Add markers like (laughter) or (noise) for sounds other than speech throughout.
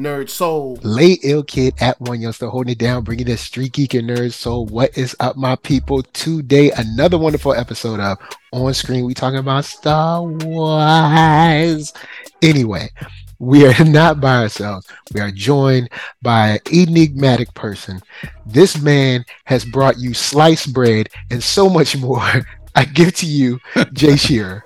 Nerd Soul. Late Ill Kid at One Youngster holding it down, bringing the Street Geek and Nerd Soul. What is up, my people? Today, another wonderful episode of On Screen. We talking about Star Wars. Anyway, we are (laughs) not by ourselves. We are joined by an enigmatic person. This man has brought you sliced bread and so much (laughs) more. I give to you, Jay Sherer.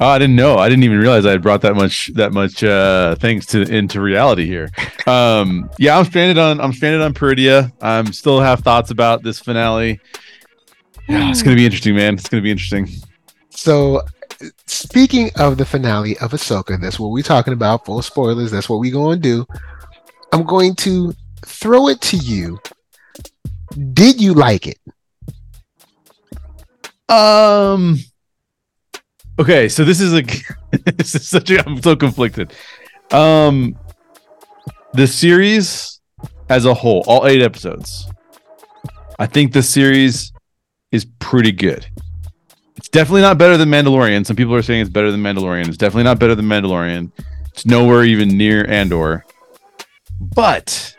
Oh, I didn't know. I didn't even realize I had brought that much that much uh things to into reality here. Um yeah, I'm stranded on I'm stranded on Peridea. I'm still have thoughts about this finale. Yeah, it's gonna be interesting, man. It's gonna be interesting. So speaking of the finale of Ahsoka, that's what we're talking about. Full spoilers, that's what we're going to do. I'm going to throw it to you. Did you like it? Um Okay, so this is a (laughs) this is such a I'm so conflicted. Um the series as a whole, all eight episodes. I think the series is pretty good. It's definitely not better than Mandalorian. Some people are saying it's better than Mandalorian. It's definitely not better than Mandalorian. It's nowhere even near Andor. But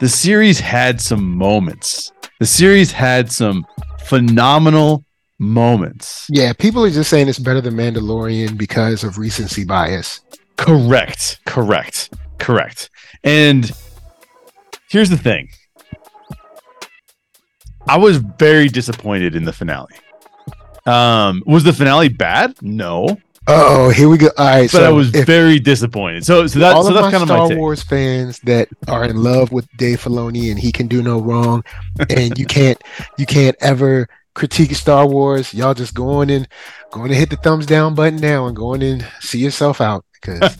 the series had some moments. The series had some phenomenal moments. Yeah, people are just saying it's better than Mandalorian because of recency bias. Correct. Correct. Correct. And here's the thing. I was very disappointed in the finale. Um, was the finale bad? No. Oh, here we go. All right, But so I was very disappointed. So so that all so of that's my kind of Star my. Wars fans that are in love with Dave Filoni and he can do no wrong, and you can't you can't ever critique Star Wars. Y'all just going in, going to hit the thumbs down button now and going in see yourself out because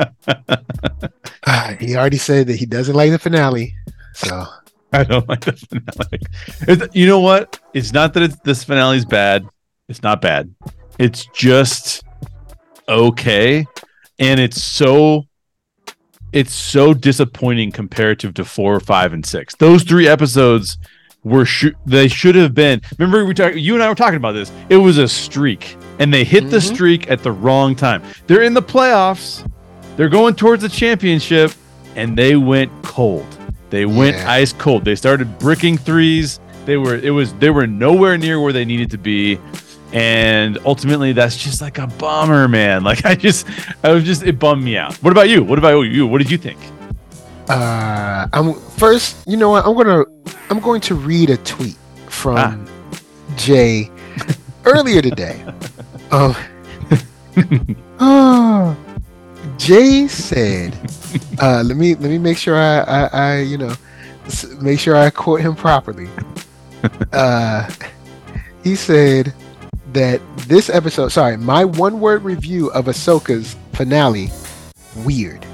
uh, (laughs) he already said that he doesn't like the finale. So (laughs) I don't like the finale. It's- you know what? It's not that it's, this finale is bad. It's not bad. It's just okay, and it's so it's so disappointing comparative to four, five, and six. Those three episodes were sh- they should have been. Remember, we talked. You and I were talking about this. It was a streak, and they hit the Mhm. streak at the wrong time. They're in the playoffs. They're going towards the championship, and they went cold. They went Yeah. ice cold. They started bricking threes. They were it was they were nowhere near where they needed to be. And ultimately that's just like a bummer, man. Like (laughs) I just I was just it bummed me out. What about you? What about you? What did you think? Uh, I'm first. You know what? I'm gonna I'm going to read a tweet from Ah. Jay (laughs) earlier today. Um, oh, (laughs) Jay said, uh, "Let me let me make sure I, I, I you know make sure I quote him properly." (laughs) Uh, he said that this episode, sorry, my one word review of Ahsoka's finale, weird.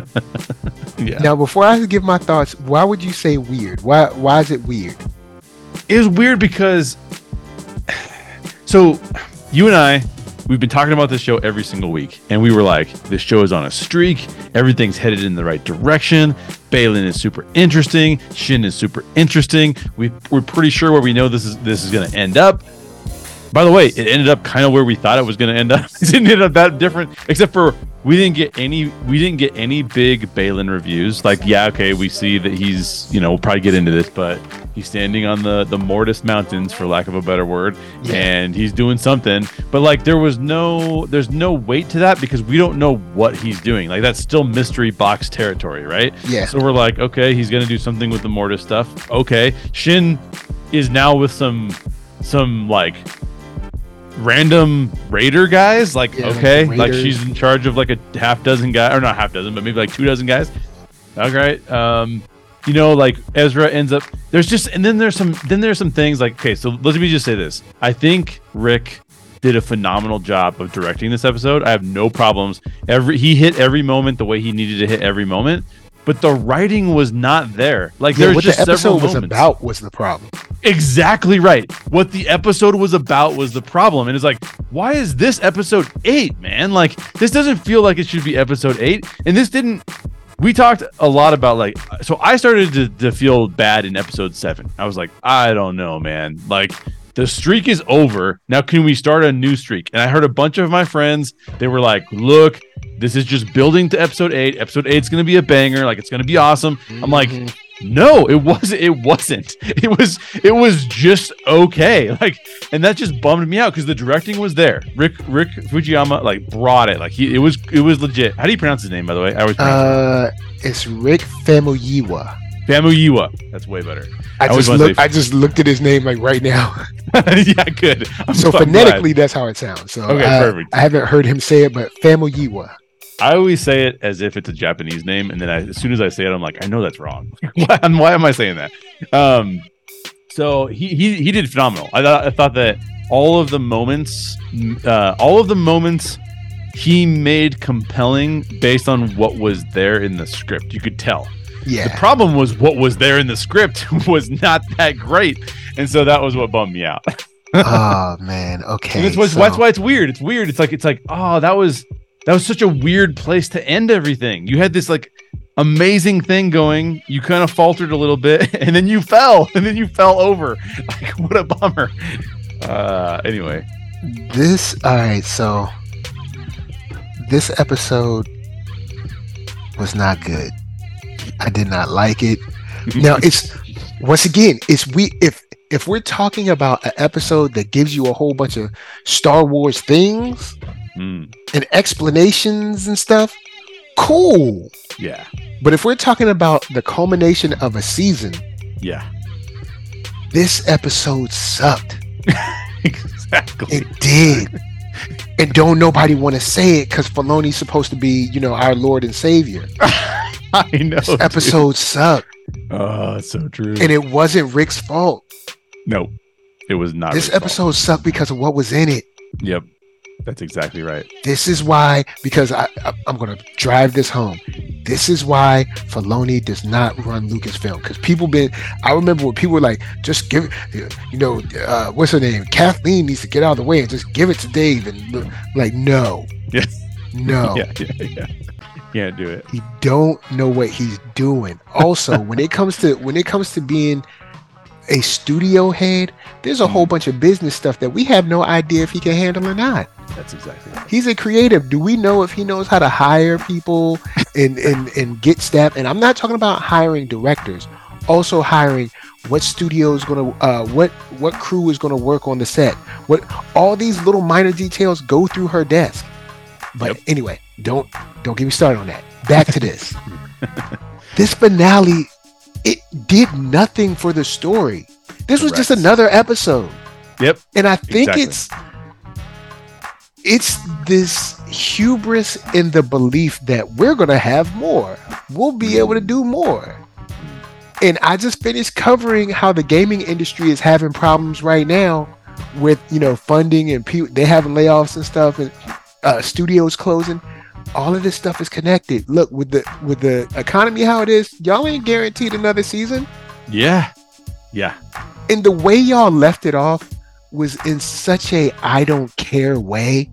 (laughs) Yeah. Now, before I give my thoughts, why would you say weird? Why why is it weird? It's weird because so you and I we've been talking about this show every single week and we were like this show is on a streak everything's headed in the right direction Baylan is super interesting Shin is super interesting we, we're pretty sure where we know this is this is going to end up by the way it ended up kind of where we thought it was going to end up. (laughs) It didn't end up that different except for we didn't get any we didn't get any big Baylan reviews. Like yeah okay we see that he's you know we'll probably get into this but he's standing on the the Mortis mountains for lack of a better word Yeah. and he's doing something. But like there was no there's no weight to that because we don't know what he's doing. Like that's still mystery box territory right? Yeah. so we're like okay he's gonna do something with the Mortis stuff. Okay Shin is now with some some like random raider guys like Yeah, okay the like she's in charge of like a half dozen guys or not half dozen but maybe like two dozen guys. All right um you know like ezra ends up there's just and then there's some then there's some things like okay so let me just say this. I think rick did a phenomenal job of directing this episode. I have no problems. Every he hit every moment the way he needed to hit every moment but the writing was not there like Yeah, there's what just the episode several was moments. about was the problem. Exactly right. What the episode was about was the problem. And it's like, why is this episode eight, man? Like, this doesn't feel like it should be episode eight. And this didn't. We talked a lot about like, so I started to, to feel bad in episode seven. I was like, I don't know, man. Like, the streak is over. Now, can we start a new streak? And I heard a bunch of my friends, they were like, look, this is just building to episode eight. Episode eight's going to be a banger. Like, it's going to be awesome. I'm like, Mhm. no, it wasn't. It wasn't. (laughs) It was. It was just okay. (laughs) Like, and that just bummed me out because the directing was there. Rick Rick Fujiyama like brought it. Like he, it was. It was legit. How do you pronounce his name, by the way? I always uh, it's Rick Famuyiwa. it. Famuyiwa. That's way better. I, I just looked. I just looked at his name like right now. (laughs) (laughs) yeah, good. I'm so I'm glad. phonetically, that's how it sounds. So Okay, uh, perfect. I haven't heard him say it, but Famuyiwa. I always say it as if it's a Japanese name, and then I, as soon as I say it, I'm like, I know that's wrong. (laughs) why, why am I saying that? Um, so he he he did phenomenal. I thought I thought that all of the moments, uh, all of the moments, he made compelling based on what was there in the script. You could tell. The problem was what was there in the script (laughs) was not that great, and so that was what bummed me out. (laughs) (laughs) oh man. Okay. That's, why, so- that's why it's weird. It's weird. It's like it's like oh that was that was such a weird place to end everything. You had this like amazing thing going. You kind of faltered a little bit, and then you fell, and then you fell over. Like what a bummer. Uh, anyway, This all right, so this episode was not good. I did not like it. Now it's once again, it's we if if we're talking about an episode that gives you a whole bunch of Star Wars things Mm, and explanations and stuff, cool. yeah, But if we're talking about the culmination of a season, yeah, this episode sucked. (laughs) exactly. It did. And don't nobody want to say it because Filoni's supposed to be, you know, our Lord and Savior. (laughs) (laughs) I know. This dude. episode sucked. Oh, it's so true. And it wasn't Rick's fault. no, it was not. This Rick's fault. episode sucked because of what was in it. Yep, that's exactly right. This is why, because I, I I'm gonna drive this home. This is why Filoni does not run Lucasfilm. Because people been, I remember when people were like, just give, you know, uh, what's her name? Kathleen needs to get out of the way and just give it to Dave. And look, like, no, (laughs) Yeah. no, Yeah, yeah, yeah. Can't do it. he don't know what he's doing. Also, (laughs) when it comes to when it comes to being a studio head, there's a whole bunch of business stuff that we have no idea if he can handle or not. That's exactly right. He's a creative. Do we know if he knows how to hire people and and, and get staff? And I'm not talking about hiring directors, also hiring what studio is gonna uh what what crew is gonna work on the set. What all these little minor details go through her desk. But Yep. anyway, don't don't get me started on that. Back to this. (laughs) this finale, it did nothing for the story. This was just another episode. Yep. And I think Exactly. it's it's this hubris in the belief that we're gonna have more. We'll be able to do more. And I just finished covering how the gaming industry is having problems right now with you know funding and people they having layoffs and stuff and uh, studios closing. All of this stuff is connected. Look with the with the economy how it is, y'all ain't guaranteed another season. Yeah. Yeah. and the way y'all left it off was in such a I don't care way.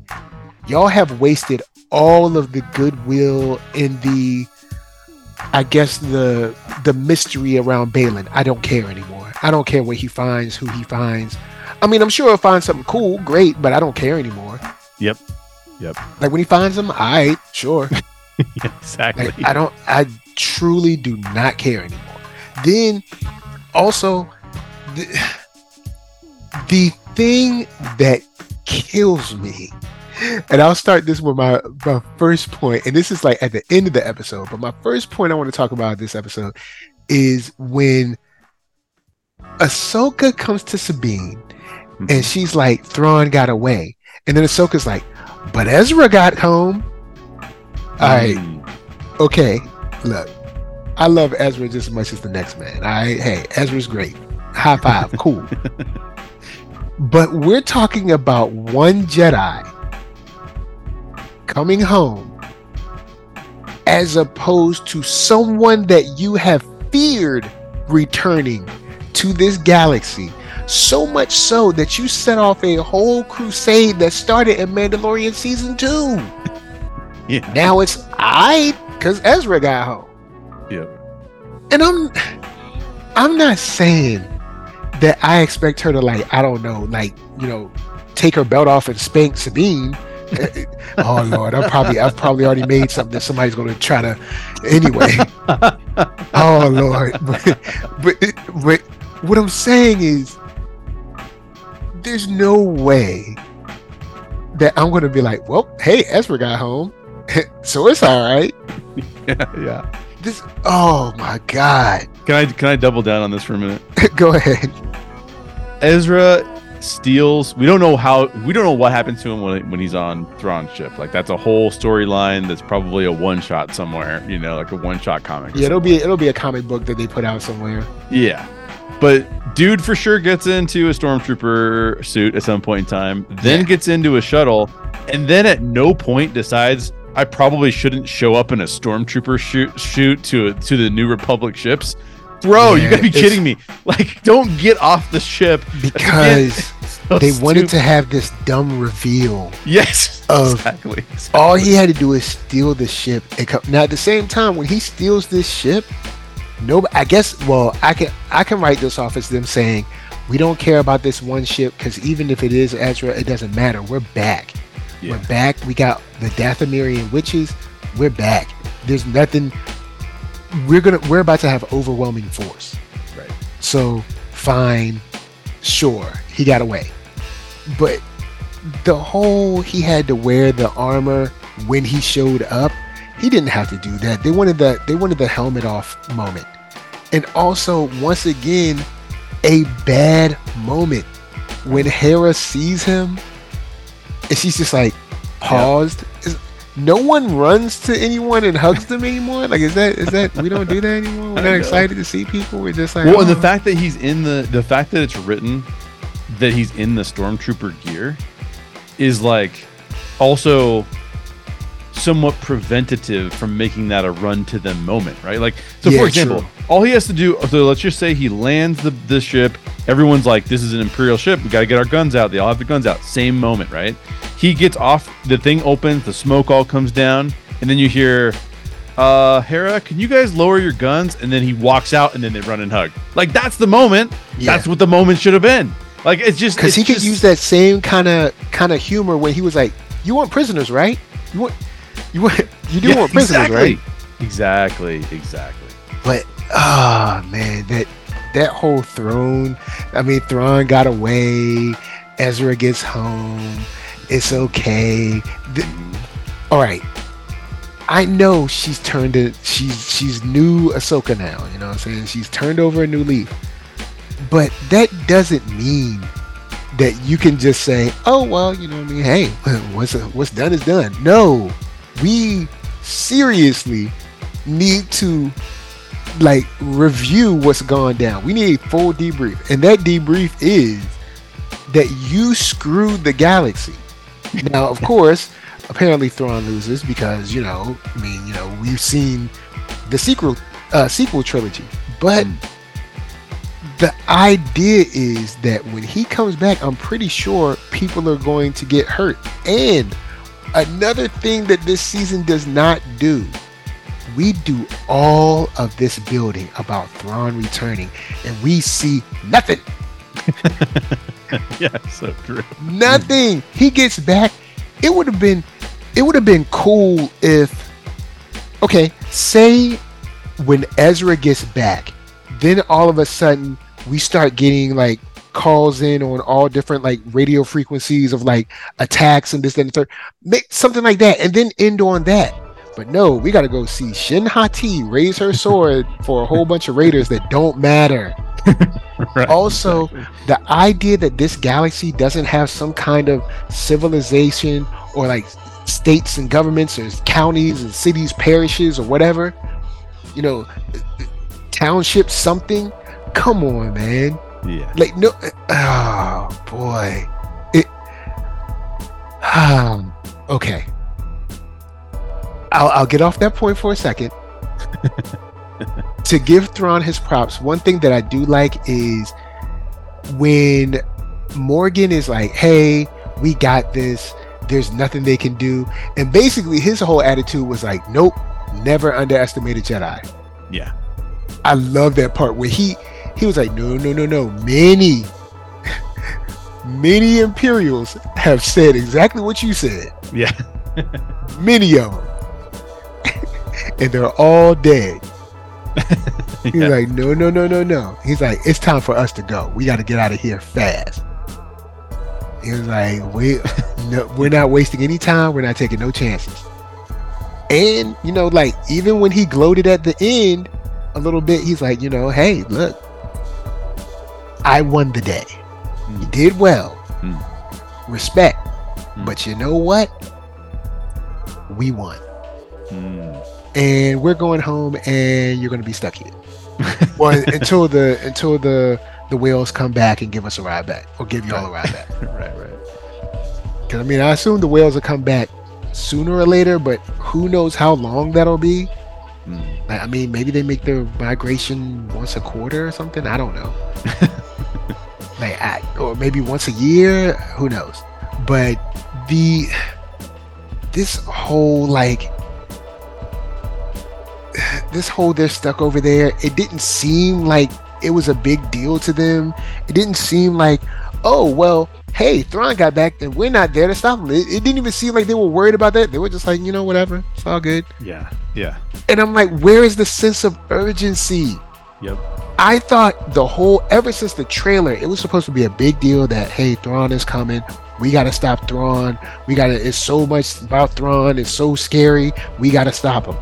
Y'all have wasted all of the goodwill in the I guess the the mystery around Baylan. I don't care anymore. I don't care what he finds, who he finds. I mean, I'm sure he'll find something cool, great, but I don't care anymore. Yep. Yep. Like when he finds them, I sure. (laughs) exactly. Like, I don't. I truly do not care anymore. Then, also, the, the thing that kills me, and I'll start this with my my first point, and this is like at the end of the episode. But my first point I want to talk about this episode is when Ahsoka comes to Sabine, and mm-hmm. she's like, "Thrawn got away," and then Ahsoka's like, "But Ezra got home." All right, okay, look, I love Ezra just as much as the next man. I hey, Ezra's great. High five, (laughs) cool. but we're talking about one Jedi coming home as opposed to someone that you have feared returning to this galaxy. So much so that you set off a whole crusade that started in Mandalorian season two. (laughs) Yeah. Now it's I because Ezra got home. Yep. And I'm I'm not saying that I expect her to like, I don't know, like, you know, take her belt off and spank Sabine. (laughs) oh Lord, I'm probably I've probably already made something that somebody's gonna try to anyway. (laughs) oh Lord. But, but but what I'm saying is there's no way that I'm gonna be like, well, hey, Ezra got home. (laughs) so it's all right. (laughs) yeah, yeah. This oh my god. Can I can I double down on this for a minute? (laughs) Go ahead. Ezra steals. We don't know how. We don't know what happens to him when when he's on Thrawn's ship. Like that's a whole storyline. That's probably a one shot somewhere. You know, like a one shot comic. Yeah, it'll be it'll be a comic book that they put out somewhere. Yeah, but dude for sure gets into a stormtrooper suit at some point in time. Then gets into a shuttle, and then at no point decides. I probably shouldn't show up in a stormtrooper shoot shoot to to the New Republic ships. Bro, you gotta be kidding me! Like, don't get off the ship Because (laughs) So they wanted to have this dumb reveal. Yes, of- exactly. All he had to do is steal the ship. And come, now at the same time, when he steals this ship, no, I guess. Well, I can I can write this off as them saying, "We don't care about this one ship because even if it is Ezra, it doesn't matter. We're back. Yeah. We're back. We got the Dathomirian witches. We're back. There's nothing. We're gonna. We're about to have overwhelming force. Right. So fine, sure, he got away. But the whole he had to wear the armor when he showed up, he didn't have to do that. They wanted the they wanted the helmet off moment. And also once again, a bad moment when Hera sees him and she's just like paused. Is, no one runs to anyone and hugs them anymore. Like, is that is that we don't do that anymore? We're (laughs) not excited to see people. We're just like, Well, and the "Oh." fact that he's in the the fact that it's written that he's in the stormtrooper gear is like also somewhat preventative from making that a run to them moment, right? Like, so Yeah, for example, true. all he has to do. So let's just say he lands the the ship. Everyone's like, "This is an imperial ship. We got to get our guns out." They all have the guns out. Same moment, right? He gets off. The thing opens. The smoke all comes down, and then you hear uh Hera, can you guys lower your guns? And then he walks out and then they run and hug. Like that's the moment. Yeah. That's what the moment should have been. Like it's just because he could just- use that same kind of kind of humor when he was like, "You want prisoners, right? You want you you do Yeah, want prisoners, exactly. right?" Exactly, exactly. But ah man, that that whole Thrawn. I mean, Thrawn got away. Ezra gets home. It's okay. The- all right. I know she's turned it. She's she's new Ahsoka now. You know what I'm saying? She's turned over a new leaf. But that doesn't mean that you can just say, "Oh well, you know what I mean? Hey, (laughs) what's what's done is done." No, we seriously need to like review what's gone down. We need a full debrief, and that debrief is that you screwed the galaxy. Now, of course, apparently Thrawn loses because you know, I mean, you know, we've seen the sequel uh, sequel trilogy, but the idea is that when he comes back, I'm pretty sure people are going to get hurt. And another thing that this season does not do, we do all of this building about Thrawn returning, and we see nothing. (laughs) yeah, so true. Nothing. He gets back. It would have been it would have been cool if okay, say when Ezra gets back, then all of a sudden we start getting like calls in on all different like radio frequencies of like attacks and this and the third. Make something like that and then end on that. But no, we gotta go see Shin Hati raise her sword (laughs) for a whole bunch of raiders that don't matter. (laughs) Right, Also, exactly. the idea that this galaxy doesn't have some kind of civilization or like states and governments or counties and cities, parishes or whatever, you know, townships, something. Come on, man. Yeah. Like no, oh boy, it. Um, okay, I'll I'll get off that point for a second. (laughs) to give Thrawn his props, one thing that I do like is when Morgan is like, "Hey, we got this. There's nothing they can do," and basically his whole attitude was like, "Nope, never underestimate a Jedi." Yeah. I love that part where he He was like, no, no, no, no. Many, (laughs) many Imperials have said exactly what you said. Yeah. (laughs) Many of them. (laughs) and they're all dead. He's Yeah. like, no, no, no, no, no. He's like, it's time for us to go. We got to get out of here fast. He was like, we, no, we're not wasting any time. We're not taking no chances. And you know, like even when he gloated at the end a little bit, he's like, you know, hey, look, I won the day. You Mm. did well. Mm. Respect. Mm. But you know what? We won Mm. and we're going home and you're going to be stuck here (laughs) well until the until the the whales come back and give us a ride back or give y'all a ride back (laughs) right, right. because i mean i assume the whales will come back sooner or later but who knows how long that'll be Mm. i mean maybe they make their migration once a quarter or something i don't know (laughs) like I, or maybe once a year who knows? But the this whole like this whole they're stuck over there it didn't seem like it was a big deal to them. It didn't seem like oh well hey Thrawn got back and we're not there to stop him. It, it didn't even seem like they were worried about that. They were just like you know whatever. It's all good. Yeah. Yeah. and i'm like where is the sense of urgency Yep. I thought the whole ever since the trailer, it was supposed to be a big deal that hey, Thrawn is coming. We gotta stop Thrawn. We gotta. It's so much about Thrawn. It's so scary. We gotta stop him.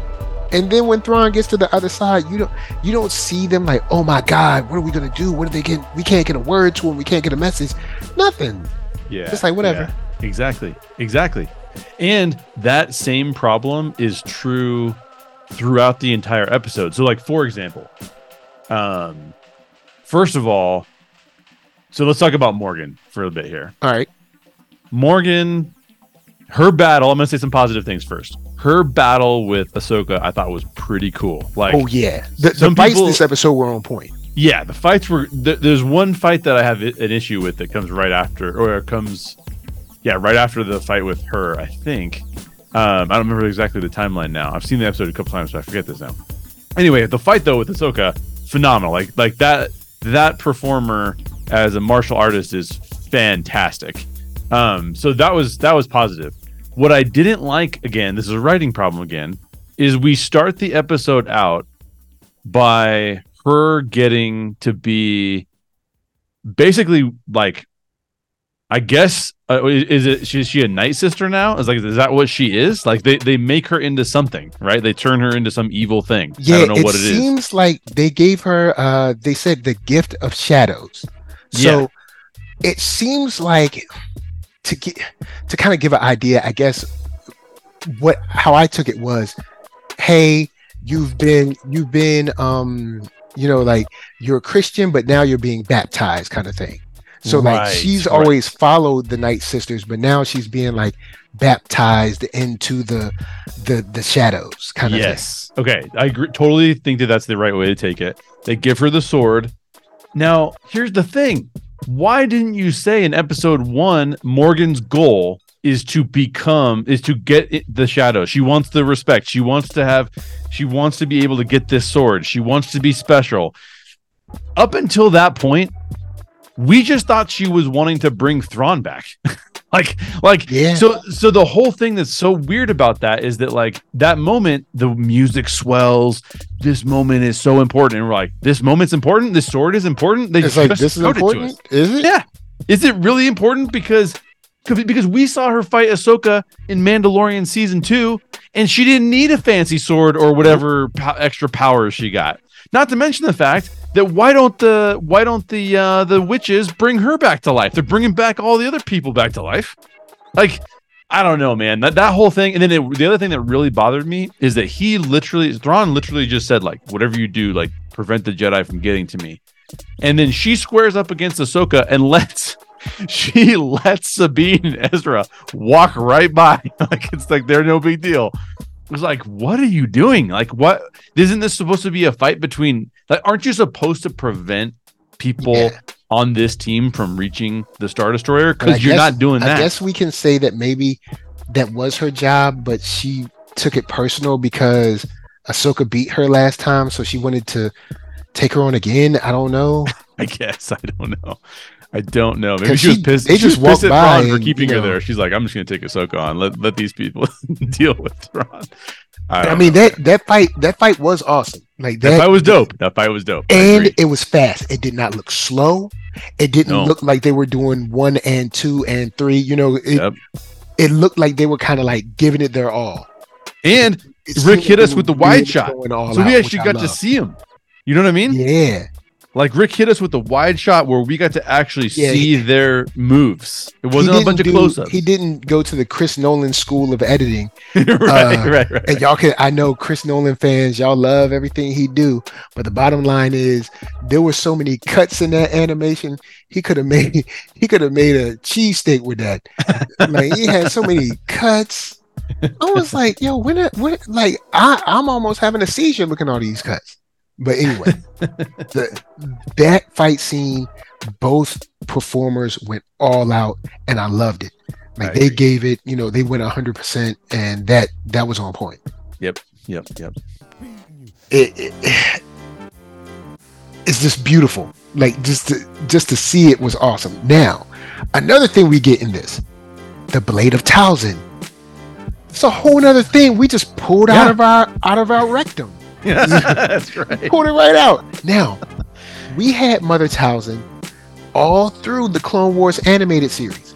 And then when Thrawn gets to the other side, you don't you don't see them like, oh my god, what are we gonna do? What are they get? We can't get a word to him. We can't get a message. Nothing. Yeah. Just like, whatever. Yeah, exactly. Exactly. And that same problem is true throughout the entire episode. So, like, for example, um, first of all, so let's talk about Morgan for a bit here. All right. Morgan, her battle, I'm going to say some positive things first. Her battle with Ahsoka, I thought was pretty cool. Like, Oh yeah. The, the fights people- this episode were on point. yeah, the fights were. Th- there's one fight that I have i- an issue with that comes right after, or comes, yeah, right after the fight with her. I think. Um, I don't remember exactly the timeline now. I've seen the episode a couple times, so I forget this now. Anyway, the fight though with Ahsoka, phenomenal. Like like that that performer as a martial artist is fantastic. Um, so that was that was positive. What I didn't like again, this is a writing problem again, is we start the episode out by her getting to be basically like I guess uh, is it is she a night sister now? Is like is that what she is? Like they they make her into something, right? They turn her into some evil thing. Yeah, I don't know it what it is. seems like they gave her uh they said the gift of shadows. So it seems like to get to kind of give an idea, I guess what how I took it was, hey, you've been you've been um you know like you're a Christian, but now you're being baptized kind of thing. So like she's right. always followed the Night Sisters, but now she's being like baptized into the the the shadows kind of thing. Yes. Okay. I agree, totally think that that's the right way to take it. They give her the sword. Now, here's the thing. Why didn't you say in episode one, Morgan's goal is to become, is to get the shadow? She wants the respect. She wants to have, she wants to be able to get this sword. She wants to be special. Up until that point, we just thought she was wanting to bring Thrawn back. (laughs) like, like, Yeah. so so the whole thing that's so weird about that is that like that moment the music swells this moment is so important and we're like this moment's important this sword is important they It's like this is it important, us. is it? yeah is it really important because because we saw her fight Ahsoka in Mandalorian season 2 and she didn't need a fancy sword or whatever po- extra powers she got not to mention the fact that why don't the why don't the uh the witches bring her back to life they're bringing back all the other people back to life like I don't know, man. That that whole thing, and then it, the other thing that really bothered me is that he literally, Thrawn literally just said like, "Whatever you do, like prevent the Jedi from getting to me." And then she squares up against Ahsoka and lets (laughs) she lets Sabine and Ezra walk right by, (laughs) like it's like they're no big deal. Was like, what are you doing? Like, what? Isn't this supposed to be a fight between? Like, aren't you supposed to prevent people Yeah. on this team from reaching the Star Destroyer? Because you're guess- not doing that. I guess we can say that maybe that was her job, but she took it personal because Ahsoka beat her last time, so she wanted to take her on again? I don't know. (laughs) I guess I don't know. I don't know. Maybe she was pissed. they she just walked pissed at by Thrawn for keeping you her there. She's like, I'm just gonna take Ahsoka on. Let let these people (laughs) deal with Thrawn. I, I mean know. that that fight that fight was awesome. Like that that, fight was dope. That fight was dope. And it was fast. It did not look slow. It didn't No. look like they were doing one and two and three. You know, it Yep. it looked like they were kind of like giving it their all. And It Rick hit us with the wide shot. so we actually got to see him. You know what I mean? Yeah, Like Rick hit us with the wide shot where we got to actually Yeah, see their moves. It He wasn't a bunch of close-ups. He didn't go to the Chris Nolan school of editing. (laughs) right, uh, right, right, And y'all can I know Chris Nolan fans, y'all love everything he do, but the bottom line is there were so many cuts in that animation. He could have (laughs) made he could have made a cheesesteak with that. like he had so many (laughs) cuts. I was like, yo, when when like I I'm almost having a seizure looking at all these cuts. But anyway, (laughs) the, that fight scene, both performers went all out, and I loved it. Like I they agree. gave it, you know, they went hundred percent, and that that was on point. Yep, yep. It, it it's just beautiful. Like just to just to see it was awesome. Now, another thing we get in this, the blade of Talzin. It's a whole nother thing we just pulled out of our out of our rectum. (laughs) That's right. pulled it right out. Now, we had Mother Talzin all through the Clone Wars animated series.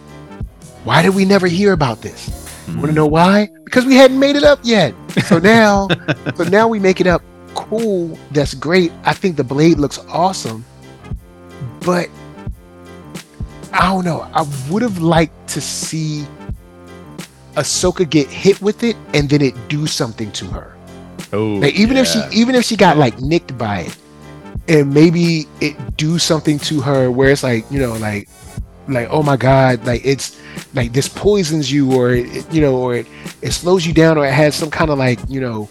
Why did we never hear about this? Hmm. Want to know why? Because we hadn't made it up yet. So (laughs) now, so now we make it up. Cool. That's great. I think the blade looks awesome. But I don't know. I would have liked to see Ahsoka get hit with it and then it do something to her. Oh, Like, even if she even if she got like nicked by it, and maybe it do something to her where it's like you know like like oh my god like it's like this poisons you or it, you know or it, it slows you down or it has some kind of like you know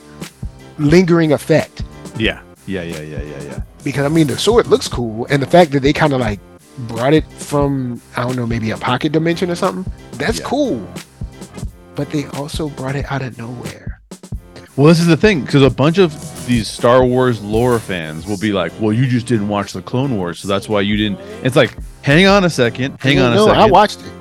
lingering effect. Yeah, yeah, yeah, yeah, yeah, yeah. because I mean the sword looks cool and the fact that they kind of like brought it from I don't know maybe a pocket dimension or something that's Yeah. cool. But they also brought it out of nowhere Well, this is the thing because a bunch of these Star Wars lore fans will be like, "Well, you just didn't watch the Clone Wars, so that's why you didn't." It's like, hang on a second, hang on a no second. I watched it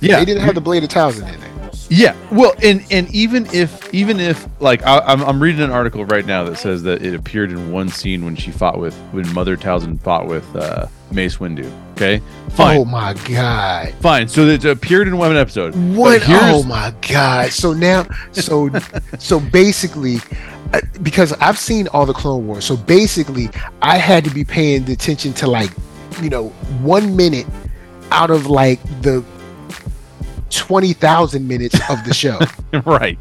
yeah, they didn't have the blade of Talzin in it Yeah, well, and and even if even if like I, I'm I'm reading an article right now that says that it appeared in one scene when she fought with when Mother Talzin fought with uh, Mace Windu. Okay, fine, Oh my god! fine. So it appeared in one episode. What? Oh my god! So now, so so basically, uh, because I've seen all the Clone Wars, so basically, I had to be paying attention to like, you know, one minute out of like the twenty thousand minutes of the show. (laughs) right,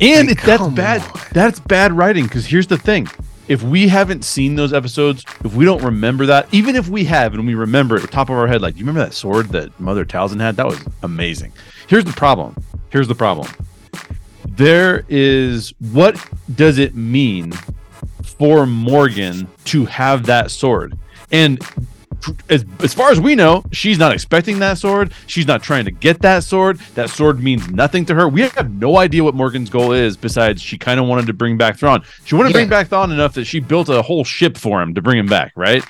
and Like, that's bad. on. That's bad writing. Because here's the thing: if we haven't seen those episodes, if we don't remember that, even if we have and we remember it top of our head, like you remember that sword that Mother Talzin had? That was amazing. Here's the problem. Here's the problem. There is what does it mean for Morgan to have that sword? And as, as far as we know, she's not expecting that sword. She's not trying to get that sword. That sword means nothing to her. We have no idea what Morgan's goal is besides she kind of wanted to bring back Thrawn. She wanted to bring back Thrawn enough that she built a whole ship for him to bring him back, right?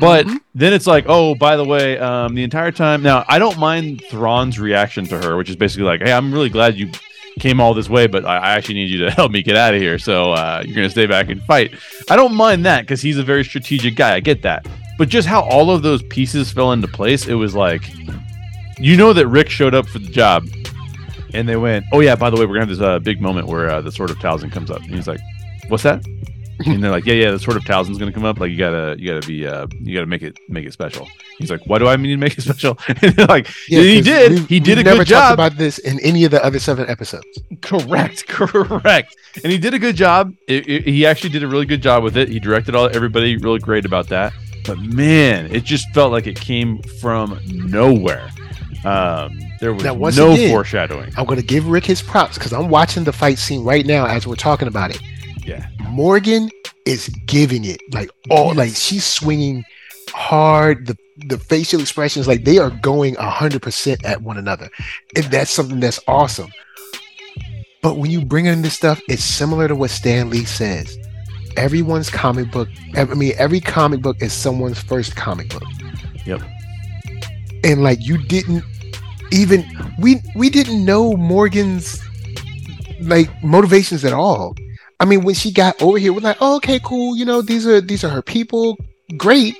But Mhm. then it's like, oh, by the way, um, the entire time. Now, I don't mind Thrawn's reaction to her, which is basically like, hey, I'm really glad you came all this way, but I, I actually need you to (laughs) help me get out of here. So uh, you're going to stay back and fight. I don't mind that because he's a very strategic guy. I get that. But just how all of those pieces fell into place, it was like, you know, that Rick showed up for the job. And they went, oh, yeah, by the way, we're going to have this uh, big moment where uh, the Sword of Talzin comes up. And he's like, what's that? and they're like, yeah, yeah, the Sword of Talzin's gonna come up. Like, you gotta, you gotta be, uh, you gotta make it, make it special. He's like, why do I need to make it (laughs) special? (laughs) And they're like, Yeah, he did, we've- he did a never good talked job. about this in any of the other seven episodes. correct, (laughs) correct. And he did a good job. It, it- he actually did a really good job with it. He directed all everybody really great about that. But man, it just felt like it came from nowhere. Um, there was Now, no again- foreshadowing. I'm going to give Rick his props because I'm watching the fight scene right now as we're talking about it. Yeah, Morgan is giving it like all like she's swinging hard. The the facial expressions like they are going hundred percent at one another, and that's something that's awesome. But when you bring in this stuff, it's similar to what Stan Lee says. Everyone's comic book. I mean, every comic book is someone's first comic book. Yep. And like you didn't even we we didn't know Morgan's like motivations at all. I mean, when she got over here, we're like, oh, okay, cool. You know, these are these are her people. Great.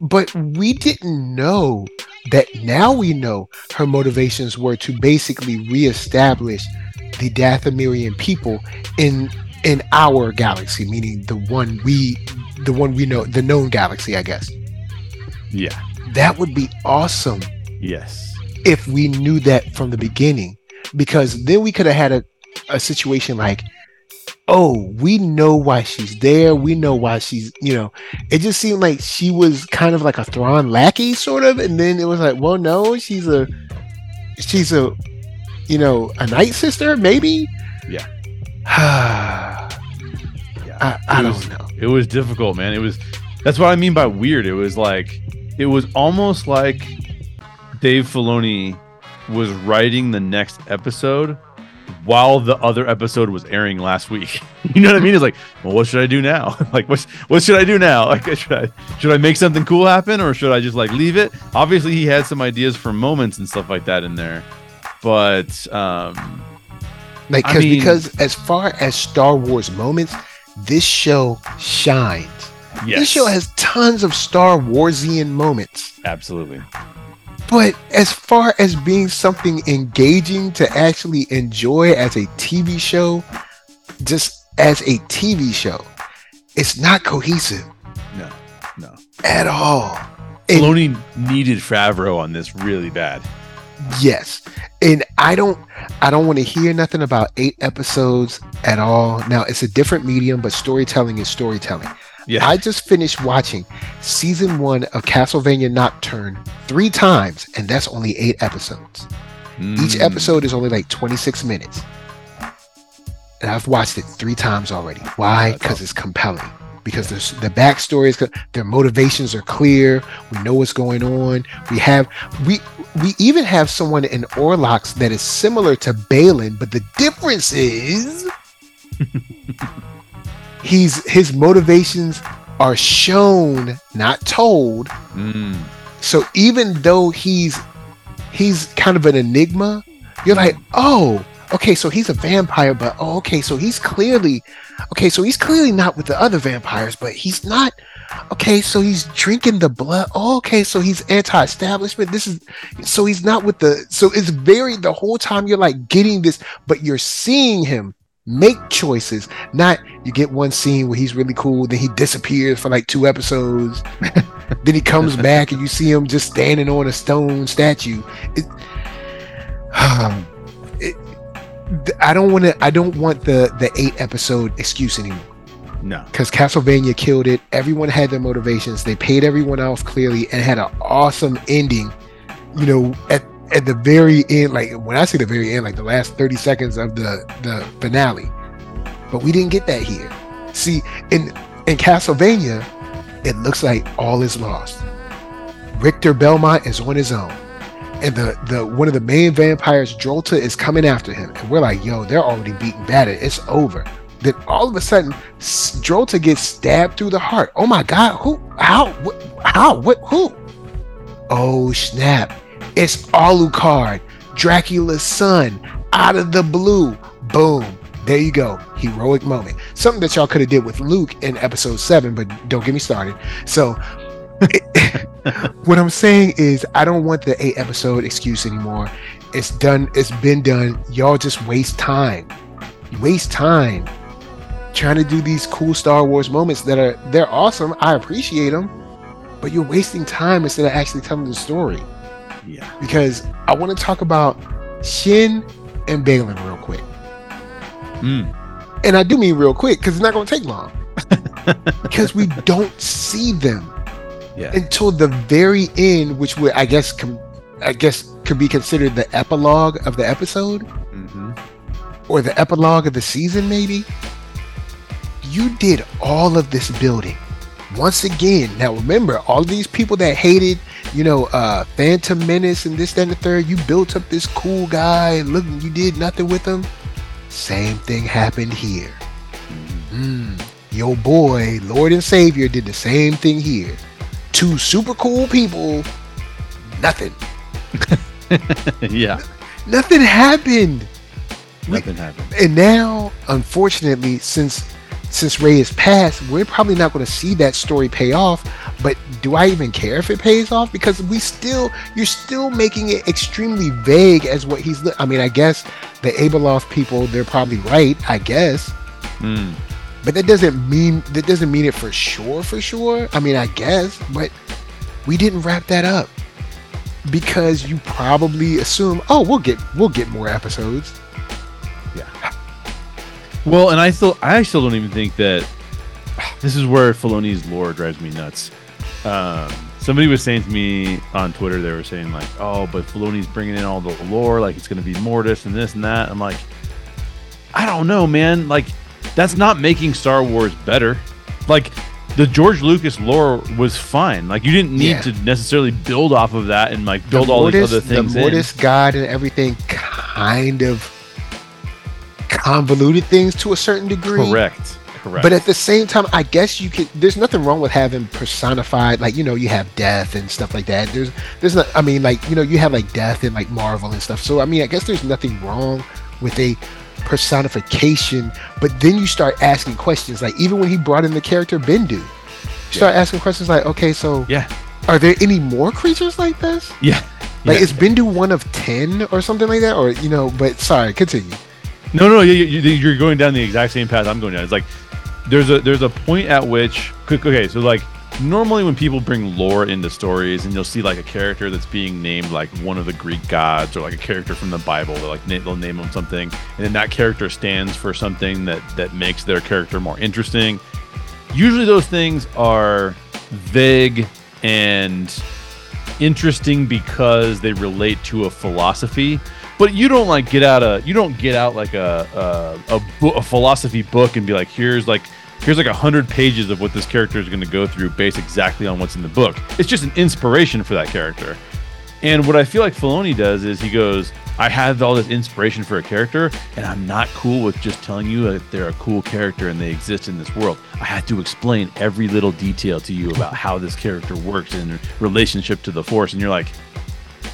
But we didn't know that now we know her motivations were to basically reestablish the Dathomirian people in in our galaxy, meaning the one we the one we know, the known galaxy, I guess. Yeah. That would be awesome Yes. if we knew that from the beginning. Because then we could have had a, a situation like, oh, we know why she's there. We know why she's, you know, it just seemed like she was kind of like a Thrawn lackey, sort of. And then it was like, well, no, she's a, she's a, you know, a night sister, maybe. Yeah. (sighs) I, I It don't was- know. It was difficult, man. It was that's what I mean by weird. It was like it was almost like Dave Filoni was writing the next episode while the other episode was airing last week. (laughs) you know what I mean? It's like, well, what should I do now? (laughs) like, what what should I do now? (laughs) Like, should I should I make something cool happen or should I just like leave it? Obviously, he had some ideas for moments and stuff like that in there, but um, Like, I cause, mean- because as far as Star Wars moments, this show shines. yes, This show has tons of Star Warsian moments. absolutely. But as far as being something engaging to actually enjoy as a TV show, just as a TV show, it's not cohesive No, no. at all. Filoni needed Favreau on this really bad. Yes. And I don't I don't want to hear nothing about eight episodes at all. Now it's a different medium, but storytelling is storytelling. Yeah, I just finished watching season one of Castlevania Nocturne three times, and that's only eight episodes. Each Mm. episode is only like 26 minutes. And I've watched it three times already. Why? Because it's compelling. Because there's the backstory is their motivations are clear. We know what's going on. We have we we even have someone in Orlox that is similar to Baylan, but the difference is (laughs) he's his motivations are shown, not told. Mm. So even though he's he's kind of an enigma, you're like, oh, okay, so he's a vampire, but oh, okay, so he's clearly okay, so he's clearly not with the other vampires, but he's not okay, so he's drinking the blood. Oh, okay, so he's anti-establishment. This is so he's not with the so it's very the whole time you're like getting this, but you're seeing him make choices. Not you get one scene where he's really cool, then he disappears for like two episodes. (laughs) then he comes back and you see him just standing on a stone statue. It, it, (sighs) um, I don't want to. I don't want the the eight episode excuse anymore No. because Castlevania killed it. Everyone had their motivations. They paid everyone off clearly and had an awesome ending. You know, at at the very end, like when I say the very end, like the last thirty seconds of the the finale. But we didn't get that here. See, in in Castlevania, it looks like all is lost. Richter Belmont is on his own. And the, the one of the main vampires, Drolta, is coming after him. And we're like, yo, they're already beaten battered. It's over. Then all of a sudden, Drolta gets stabbed through the heart. Oh my God, who? How? What, how? What? Who? Oh snap! It's Alucard, Dracula's son, out of the blue. Boom. There you go. Heroic moment. Something that y'all could have did with Luke in episode seven, but don't get me started. So (laughs) what I'm saying is I don't want the eight episode excuse anymore. It's done, it's been done. Y'all just waste time. You waste time trying to do these cool Star Wars moments that are they're awesome. I appreciate them, but you're wasting time instead of actually telling the story. Yeah. Because I want to talk about Shin and Baylan real quick. Mm. And I do mean real quick because it's not going to take long. (laughs) because we don't see them Yeah. until the very end, which would I guess com- I guess could be considered the epilogue of the episode hmm or the epilogue of the season, maybe. You did all of this building once again. Now remember, all these people that hated, you know, uh Phantom Menace and this, that, and the third, you built up this cool guy and look, you did nothing with him. Same thing happened here. Mm, Your boy, Lord and Savior, did the same thing here. Two super cool people, nothing. (laughs) yeah, Nothing happened. nothing happened. And now, unfortunately, since since Ray is passed, we're probably not going to see that story pay off. But do I even care if it pays off? Because we still, you're still making it extremely vague as what he's. li- I mean, I guess the Abeloth people, they're probably right. I guess, Mm. But that doesn't mean that doesn't mean it for sure. For sure. I mean, I guess, but we didn't wrap that up because you probably assume, oh, we'll get we'll get more episodes. Yeah. Well, and I still, I still don't even think that (sighs) this is where Filoni's lore drives me nuts. Um, somebody was saying to me on Twitter, they were saying like, "Oh, but Filoni's bringing in all the lore, like it's going to be Mortis and this and that." I'm like, I don't know, man. Like, that's not making Star Wars better. Like, the George Lucas lore was fine. Like, you didn't need Yeah. to necessarily build off of that and like The build all Mortis- these other things The in. Mortis God and everything kind of convoluted things to a certain degree. Correct. Correct. But at the same time, I guess you could. There's nothing wrong with having personified, like you know, you have death and stuff like that. There's, there's not. I mean, like you know, you have like death and like Marvel and stuff. So I mean, I guess there's nothing wrong with a personification. But then you start asking questions, like even when he brought in the character Bendu, you start asking questions like, okay, so yeah. are there any more creatures like this? Yeah. Like Yeah. is Bendu one of ten or something like that, or you know? But sorry, continue. No, no, you, you, you're going down the exact same path I'm going down. It's like there's a there's a point at which okay, so like normally when people bring lore into stories and you'll see like a character that's being named like one of the Greek gods or like a character from the Bible, they'll like they'll name them something, and then that character stands for something that that makes their character more interesting. Usually those things are vague and interesting because they relate to a philosophy but you don't like get out a you don't get out like a a, a, a philosophy book and be like here's like here's like a hundred pages of what this character is going to go through based exactly on what's in the book. It's just an inspiration for that character. And what i feel like Filoni does is he goes i have all this inspiration for a character and i'm not cool with just telling you that they're a cool character and they exist in this world. I had to explain every little detail to you about how this character works in relationship to the force. And you're like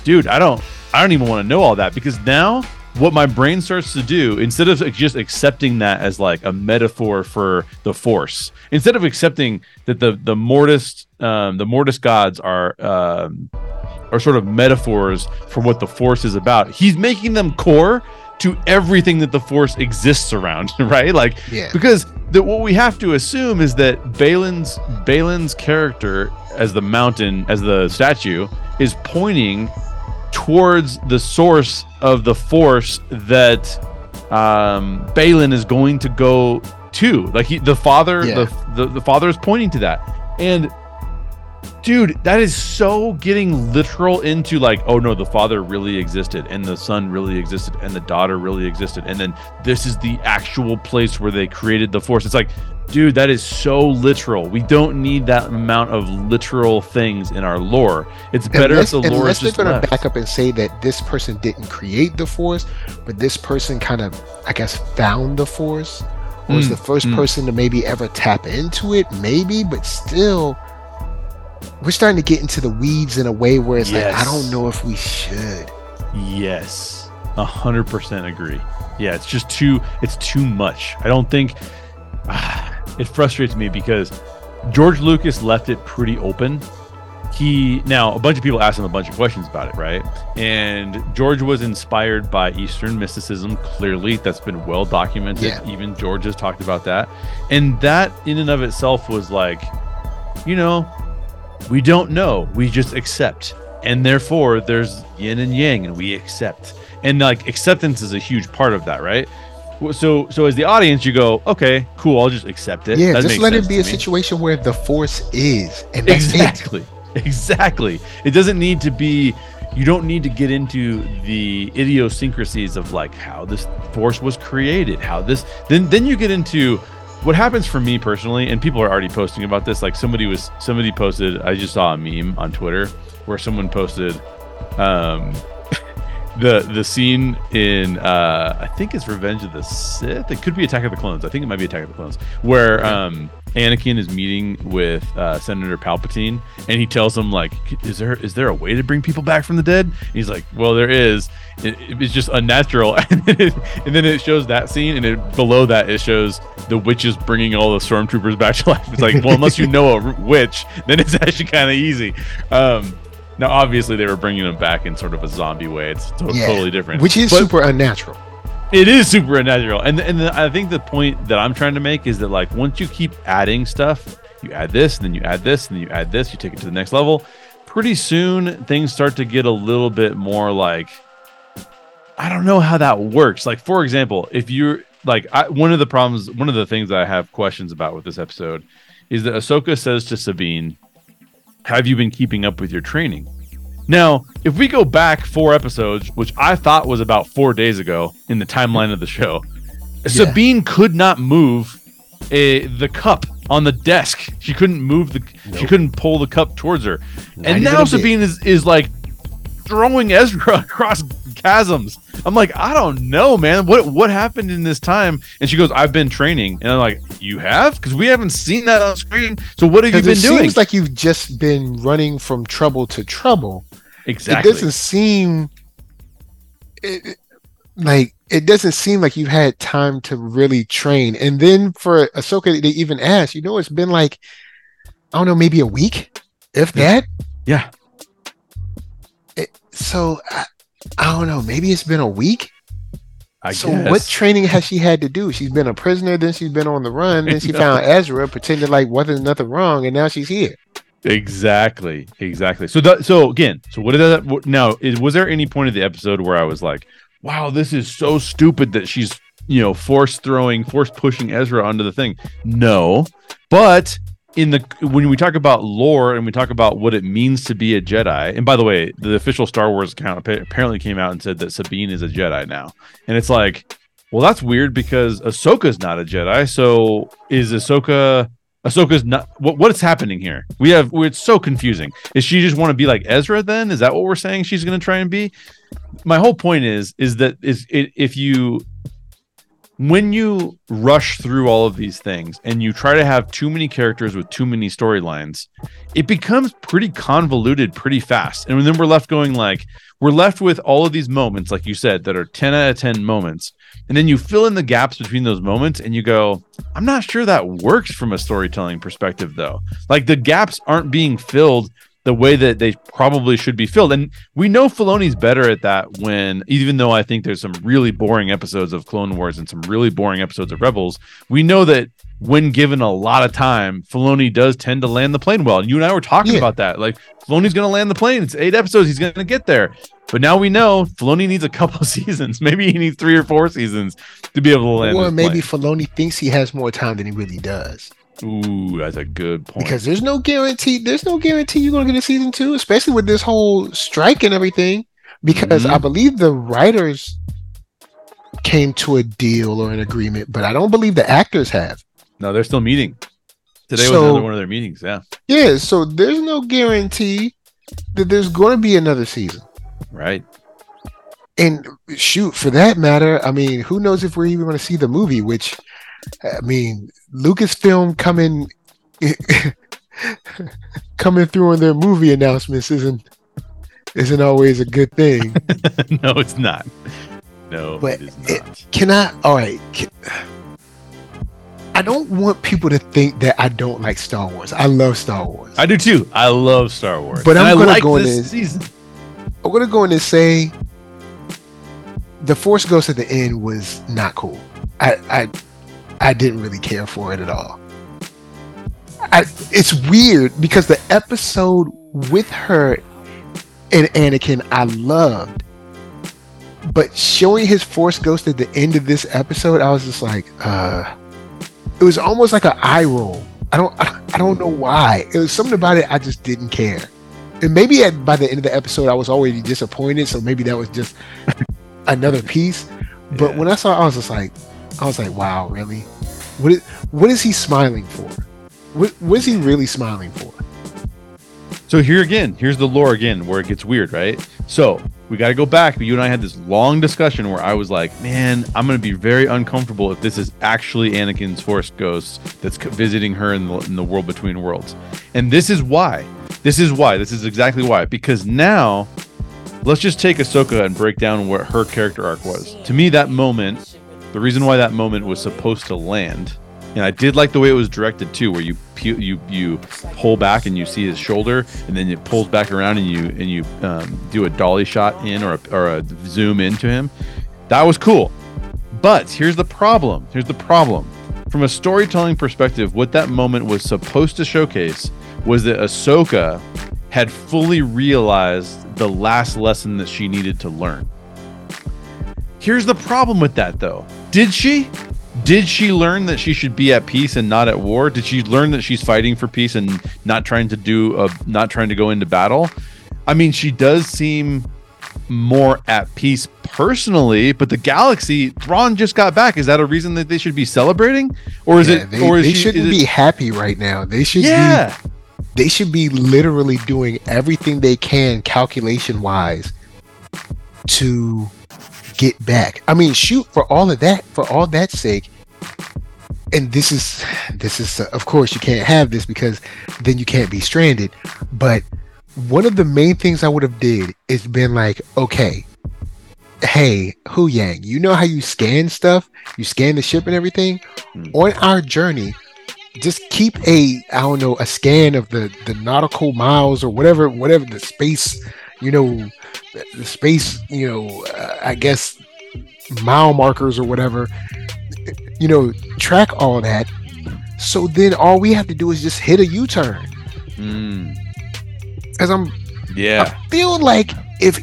dude i don't i don't even want to know all that because now what my brain starts to do instead of just accepting that as like a metaphor for the force instead of accepting that the the mortis um, the mortis gods are um, are sort of metaphors for what the force is about he's making them core to everything that the force exists around (laughs) right like Yeah. because the, what we have to assume is that Baylan's Baylan's character as the mountain as the statue is pointing towards the source of the force that um, Baylan is going to go to. Like he, the father, Yeah. the, the the father is pointing to that, and dude, that is so getting literal into like, oh no, the father really existed, and the son really existed, and the daughter really existed, and then this is the actual place where they created the force. It's like. Dude, that is so literal. We don't need that amount of literal things in our lore. It's better unless, if the lore is they're just going to back up and say that this person didn't create the force, but this person kind of, I guess, found the force, or was Mm, the first mm. person to maybe ever tap into it, maybe, but still, we're starting to get into the weeds in a way where it's like, I don't know if we should. Yes, a hundred percent agree. Yeah, it's just too it's too much. I don't think it frustrates me because George Lucas left it pretty open. He now a bunch of people asked him a bunch of questions about it, right? And George was inspired by Eastern mysticism. Clearly, that's been well documented. Yeah. Even George has talked about that, and that in and of itself was like, you know, we don't know. We just accept. And therefore there's yin and yang and we accept. And like acceptance is a huge part of that, right? So so as the audience you go, okay, cool, I'll just accept it. Yeah, That just let it be a me. situation where the force is, and that's it. Exactly. (laughs) Exactly. It doesn't need to be you don't need to get into the idiosyncrasies of like how this force was created, how this then then you get into what happens for me personally, and people are already posting about this. Like somebody was somebody posted, I just saw a meme on Twitter where someone posted, um, the the scene in uh I think it's Revenge of the Sith. It could be Attack of the Clones. I think it might be Attack of the Clones, where um Anakin is meeting with uh, Senator Palpatine, and he tells him like, "Is there is there a way to bring people back from the dead?" And he's like, "Well, there is. It, it's just unnatural." (laughs) and, then it, and then it shows that scene, and it, below that it shows the witches bringing all the stormtroopers back to life. It's like, well, unless you know a witch, then it's (laughs) actually kind of easy. Um, now, obviously, they were bringing them back in sort of a zombie way. It's to- Yeah. totally different, which is But- super unnatural. it is super unnatural and and the, i think the point that i'm trying to make is that like once you keep adding stuff you add this and then you add this and then you add this you take it to the next level pretty soon things start to get a little bit more like i don't know how that works like for example if you're like I, one of the problems one of the things i have questions about with this episode is that ahsoka says to sabine have you been keeping up with your training now, if we go back four episodes, which I thought was about four days ago in the timeline of the show, Sabine could not move a, the cup on the desk. She couldn't move the. She couldn't pull the cup towards her. Not and now. Sabine is is like throwing Ezra (laughs) across chasms. I'm like, I don't know, man. What what happened in this time? And she goes, I've been training. And I'm like, you have? Because we haven't seen that on screen. So what have you been it doing? seems like you've just been running from trouble to trouble. exactly. It doesn't seem it, it- like it doesn't seem like you've had time to really train. And then for Ahsoka, they even asked, you know, it's been like I don't know, maybe a week, if that. yeah. So I, I don't know, maybe it's been a week. I so guess. what training has she had to do? She's been a prisoner, then she's been on the run, then she (laughs) found Ezra, pretended like wasn't nothing wrong, and now she's here. Exactly, exactly. So that, so again, so what did that now? Is, was there any point of the episode where I was like, "Wow, this is so stupid that she's you know force throwing, force pushing Ezra onto the thing"? No, but in the when we talk about lore and we talk about what it means to be a Jedi, and by the way, the official Star Wars account apparently came out and said that Sabine is a Jedi now, and it's like, well, that's weird because Ahsoka's not a Jedi. So is Ahsoka? Ahsoka's not. What what's happening here? We have. It's so confusing. Is she just want to be like Ezra? Then is that what we're saying? She's going to try and be. My whole point is is that is it, if you when you rush through all of these things and you try to have too many characters with too many storylines, it becomes pretty convoluted pretty fast. And then we're left going like we're left with all of these moments, like you said, that are 10 out of 10 moments. And then you fill in the gaps between those moments and you go, I'm not sure that works from a storytelling perspective, though. Like the gaps aren't being filled the way that they probably should be filled. And we know Filoni's better at that when, even though I think there's some really boring episodes of Clone Wars and some really boring episodes of Rebels, we know that when given a lot of time, Filoni does tend to land the plane well. And you and I were talking Yeah. about that. Like Filoni's going to land the plane. It's eight episodes. He's going to get there. But now we know Filoni needs a (laughs) couple of seasons. Maybe he needs three or four seasons to be able to land. Or maybe plane. Filoni thinks he has more time than he really does. Ooh, that's a good point. Because there's no guarantee. There's no guarantee you're going to get a season two, especially with this whole strike and everything. Because Mhm. I believe the writers came to a deal or an agreement, but I don't believe the actors have. no, they're still meeting. Today was So- another one of their meetings. Yeah. Yeah, so there's no guarantee that there's going to be another season. Right. And shoot, for that matter, I mean, who knows if we're even going to see the movie? Which, I mean, Lucasfilm coming (laughs) coming through on their movie announcements isn't isn't always a good thing. (laughs) no, it's not. No, But it is it-. Can I? All right. Can, I don't want people to think that I don't like Star Wars. I love Star Wars. I do too. I love Star Wars. But And I'm gonna like go in this and- season. I'm gonna go in and say the Force Ghost at the end was not cool. I I I didn't really care for it at all. I, it's weird because the episode with her and Anakin I loved, but showing his Force Ghost at the end of this episode, I was just like, uh, it was almost like an eye roll. I don't I don't know why. It was something about it I just didn't care and maybe at, by the end of the episode I was already disappointed, so maybe that was just (laughs) another piece. But Yeah. when I saw, it, I was just like, I was like, wow, really? What is what is he smiling for? What what is he really smiling for? So here again, here's the lore again where it gets weird, right? So we got to go back. But you and I had this long discussion where I was like, man, I'm going to be very uncomfortable if this is actually Anakin's Force ghost that's visiting her in the, in the world between worlds. And this is why. This is why. This is exactly why. Because now, let's just take Ahsoka and break down what her character arc was. To me, that moment, the reason why that moment was supposed to land and I did like the way it was directed too, where you you you pull back and you see his shoulder, and then it pulls back around and you and you um, do a dolly shot in or a, or a zoom into him. That was cool. But here's the problem. Here's the problem. From a storytelling perspective, what that moment was supposed to showcase was that Ahsoka had fully realized the last lesson that she needed to learn. Here's the problem with that, though. Did she? Did she learn that she should be at peace and not at war? Did she learn that she's fighting for peace and not trying to do a, not trying to go into battle? I mean, she does seem more at peace personally, but the galaxy, Thrawn just got back. Is that a reason that they should be celebrating, or is Yeah, it? they, or is they she- shouldn't is it- be happy right now. They should Yeah, be they should be literally doing everything they can calculation wise to get back. I mean, shoot for all of that, for all that sake. And this is this is uh, of course you can't have this because then you can't be stranded. But one of the main things I would have did is been like, okay, hey, Huyang, you know how you scan stuff? You scan the ship and everything? Hmm. On our journey, just keep a I don't know, a scan of the the nautical miles or whatever whatever the space, you know, the space, you know, uh, I guess mile markers or whatever. You know, track all that. So then all we have to do is just hit a U-turn. Mm, Cuz I'm yeah, I feel like if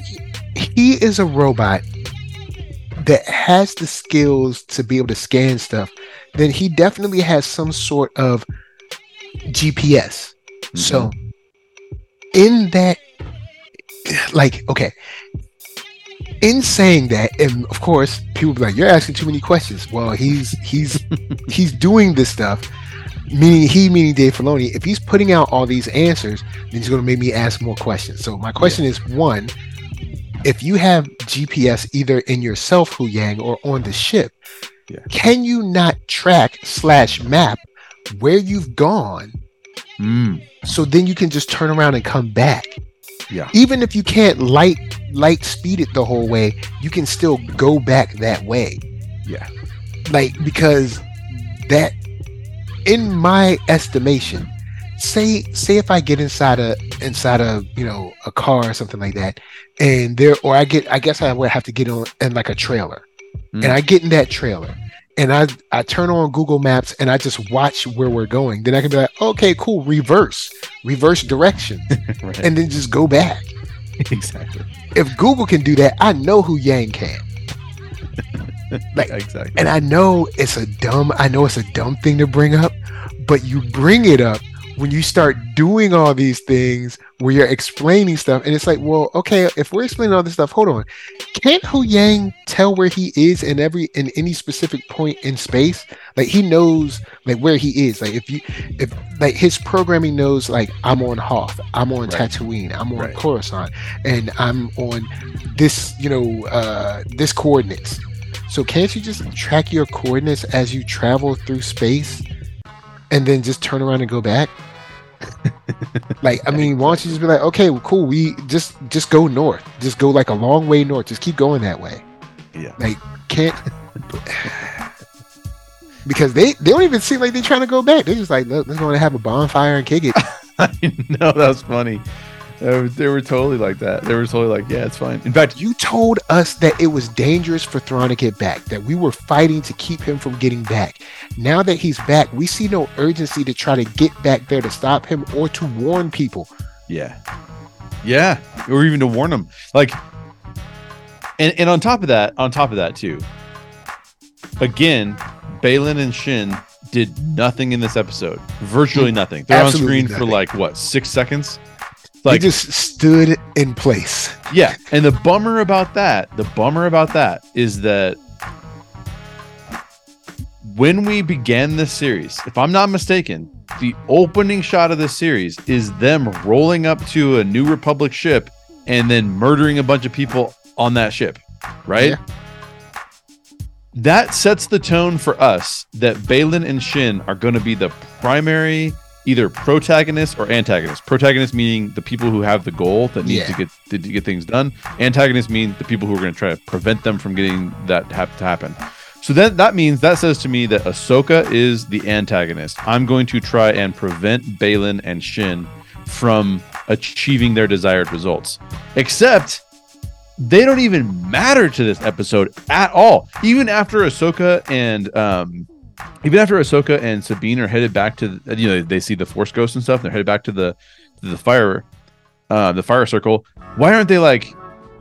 he is a robot that has the skills to be able to scan stuff, then he definitely has some sort of GPS. So, in that, like, okay, in saying that, and of course, people be like, "You're asking too many questions." Well, he's he's (laughs) he's doing this stuff, meaning he, meaning Dave Filoni. If he's putting out all these answers, then he's going to make me ask more questions. So, my question is: one, if you have GPS either in yourself, Huyang, or on the ship, Yeah. can you not track slash map where you've gone? Mm, so then you can just turn around and come back Yeah. even if you can't light light speed it the whole way you can still go back that way Yeah. like because that in my estimation say say if i get inside a inside a you know a car or something like that and there or i get i guess i would have to get on in like a trailer Mm. and i get in that trailer and I I turn on Google Maps and I just watch where we're going. Then I can be like, okay, cool, reverse, reverse direction, (laughs) right. and then just go back. exactly. If Google can do that, I know Huyang can. (laughs) Like, exactly. And I know it's a dumb, I know it's a dumb thing to bring up, but you bring it up when you start doing all these things where you're explaining stuff, and it's like, well, okay, if we're explaining all this stuff, hold on, can't Huyang tell where he is in every in any specific point in space? Like he knows like where he is. Like if you if like his programming knows like I'm on Hoth, I'm on Right. Tatooine, I'm on Right. Coruscant, and I'm on this, you know, uh this coordinates. So can't you just track your coordinates as you travel through space and then just turn around and go back? Like, I mean, why don't you just be like, okay, well, cool, we just just go north. Just go like a long way north. Just keep going that way. Yeah. Like, can't because they they don't even seem like they're trying to go back. They're just like, Look, let's go and have a bonfire and kick it. (laughs) I know that was funny. They were, totally like that. They were totally like, yeah, it's fine. In fact, You told us that it was dangerous for Thrawn to get back, that we were fighting to keep him from getting back. Now that he's back, we see no urgency to try to get back there to stop him or to warn people. Yeah. Yeah. Or even to warn them. Like and, and on top of that, on top of that too, again, Baylan and Shin did nothing in this episode. Virtually nothing. They're Absolutely on screen for like what, six seconds? Like just stood in place. yeah. And the bummer about that, the bummer about that is that when we began this series, if I'm not mistaken, the opening shot of this series is them rolling up to a New Republic ship and then murdering a bunch of people on that ship, right? Yeah. That sets the tone for us that Baylan and Shin are going to be the primary either protagonist or antagonist. Protagonist meaning the people who have the goal that need Yeah. to get to get things done. Antagonist mean the people who are going to try to prevent them from getting that have to happen. So then that means that says to me that Ahsoka is the antagonist. I'm going to try and prevent Baylan and Shin from achieving their desired results. Except they don't even matter to this episode at all. Even after Ahsoka and um even after Ahsoka and Sabine are headed back to you know they see the Force Ghost and stuff, and they're headed back to the to the fire uh the fire circle. Why aren't they like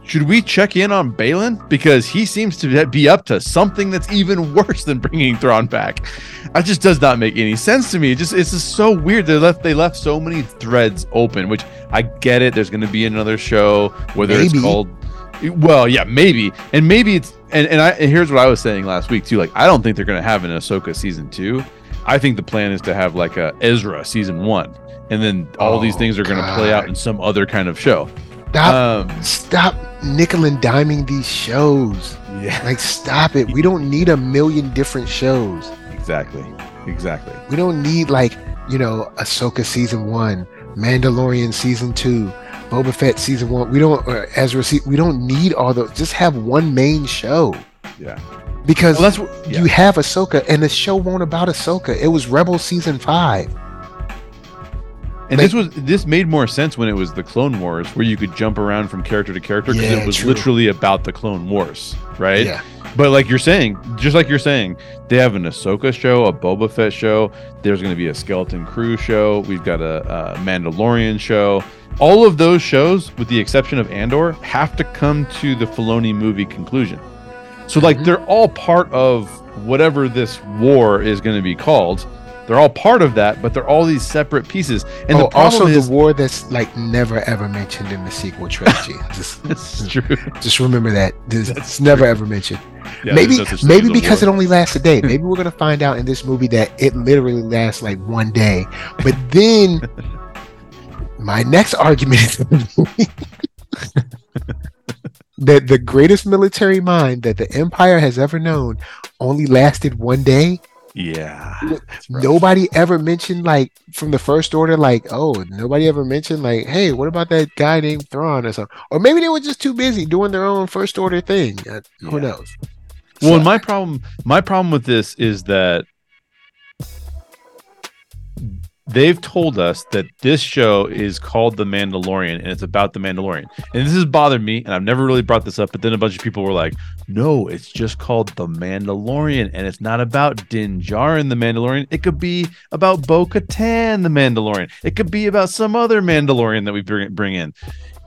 should we check in on Baylan because he seems to be up to something that's even (laughs) worse than bringing Thrawn back? That just does not make any sense to me. It just it's just so weird. They left they left so many threads open, which I get it. There's going to be another show whether Maybe. it's called well, yeah, maybe, and maybe it's and and I and here's what I was saying last week too. Like, I don't think they're going to have an Ahsoka season two. I think the plan is to have like a Ezra season one, and then all these Oh, things are going to play out in some other kind of show. Stop, Um, stop nickel and diming these shows. yeah, Like, stop it. We don't need a million different shows. exactly, exactly. We don't need like you know Ahsoka season one, Mandalorian season two, Boba Fett season one. We don't or Ezra. Se- we don't need all those. Just have one main show Yeah, because well, that's what. Yeah. you have Ahsoka, and the show won't about Ahsoka. It was Rebel season five. And Like- this was this made more sense when it was the Clone Wars, where you could jump around from character to character because Yeah, it was true. literally about the Clone Wars, right? Yeah, But like you're saying, just like you're saying, they have an Ahsoka show, a Boba Fett show. There's going to be a Skeleton Crew show. We've got a, a Mandalorian show. All of those shows, with the exception of Andor, have to come to the Filoni movie conclusion. So like Mhm. they're all part of whatever this war is going to be called. They're all part of that, but they're all these separate pieces. And oh, the also is, the war that's like never ever mentioned in the sequel trilogy. (laughs) just, it's true. just remember that. This- That's it's never ever mentioned. Yeah, maybe no maybe because it only lasts a day. (laughs) Maybe we're gonna find out in this movie that it literally lasts like one day. But then (laughs) my next argument is that the greatest military mind that the Empire has ever known only lasted one day. Yeah. Nobody ever mentioned like from the first order, like, oh, nobody ever mentioned like, hey, what about that guy named Thrawn or something? Or maybe they were just too busy doing their own first order thing. Who Yeah. knows? Well, So- and my problem, my problem with this is that they've told us that this show is called The Mandalorian and it's about the Mandalorian. And this has bothered me, and I've never really brought this up, but then a bunch of people were like, "No, it's just called The Mandalorian, and it's not about Din Djarin the Mandalorian. It could be about Bo-Katan the Mandalorian. It could be about some other Mandalorian that we bring bring in."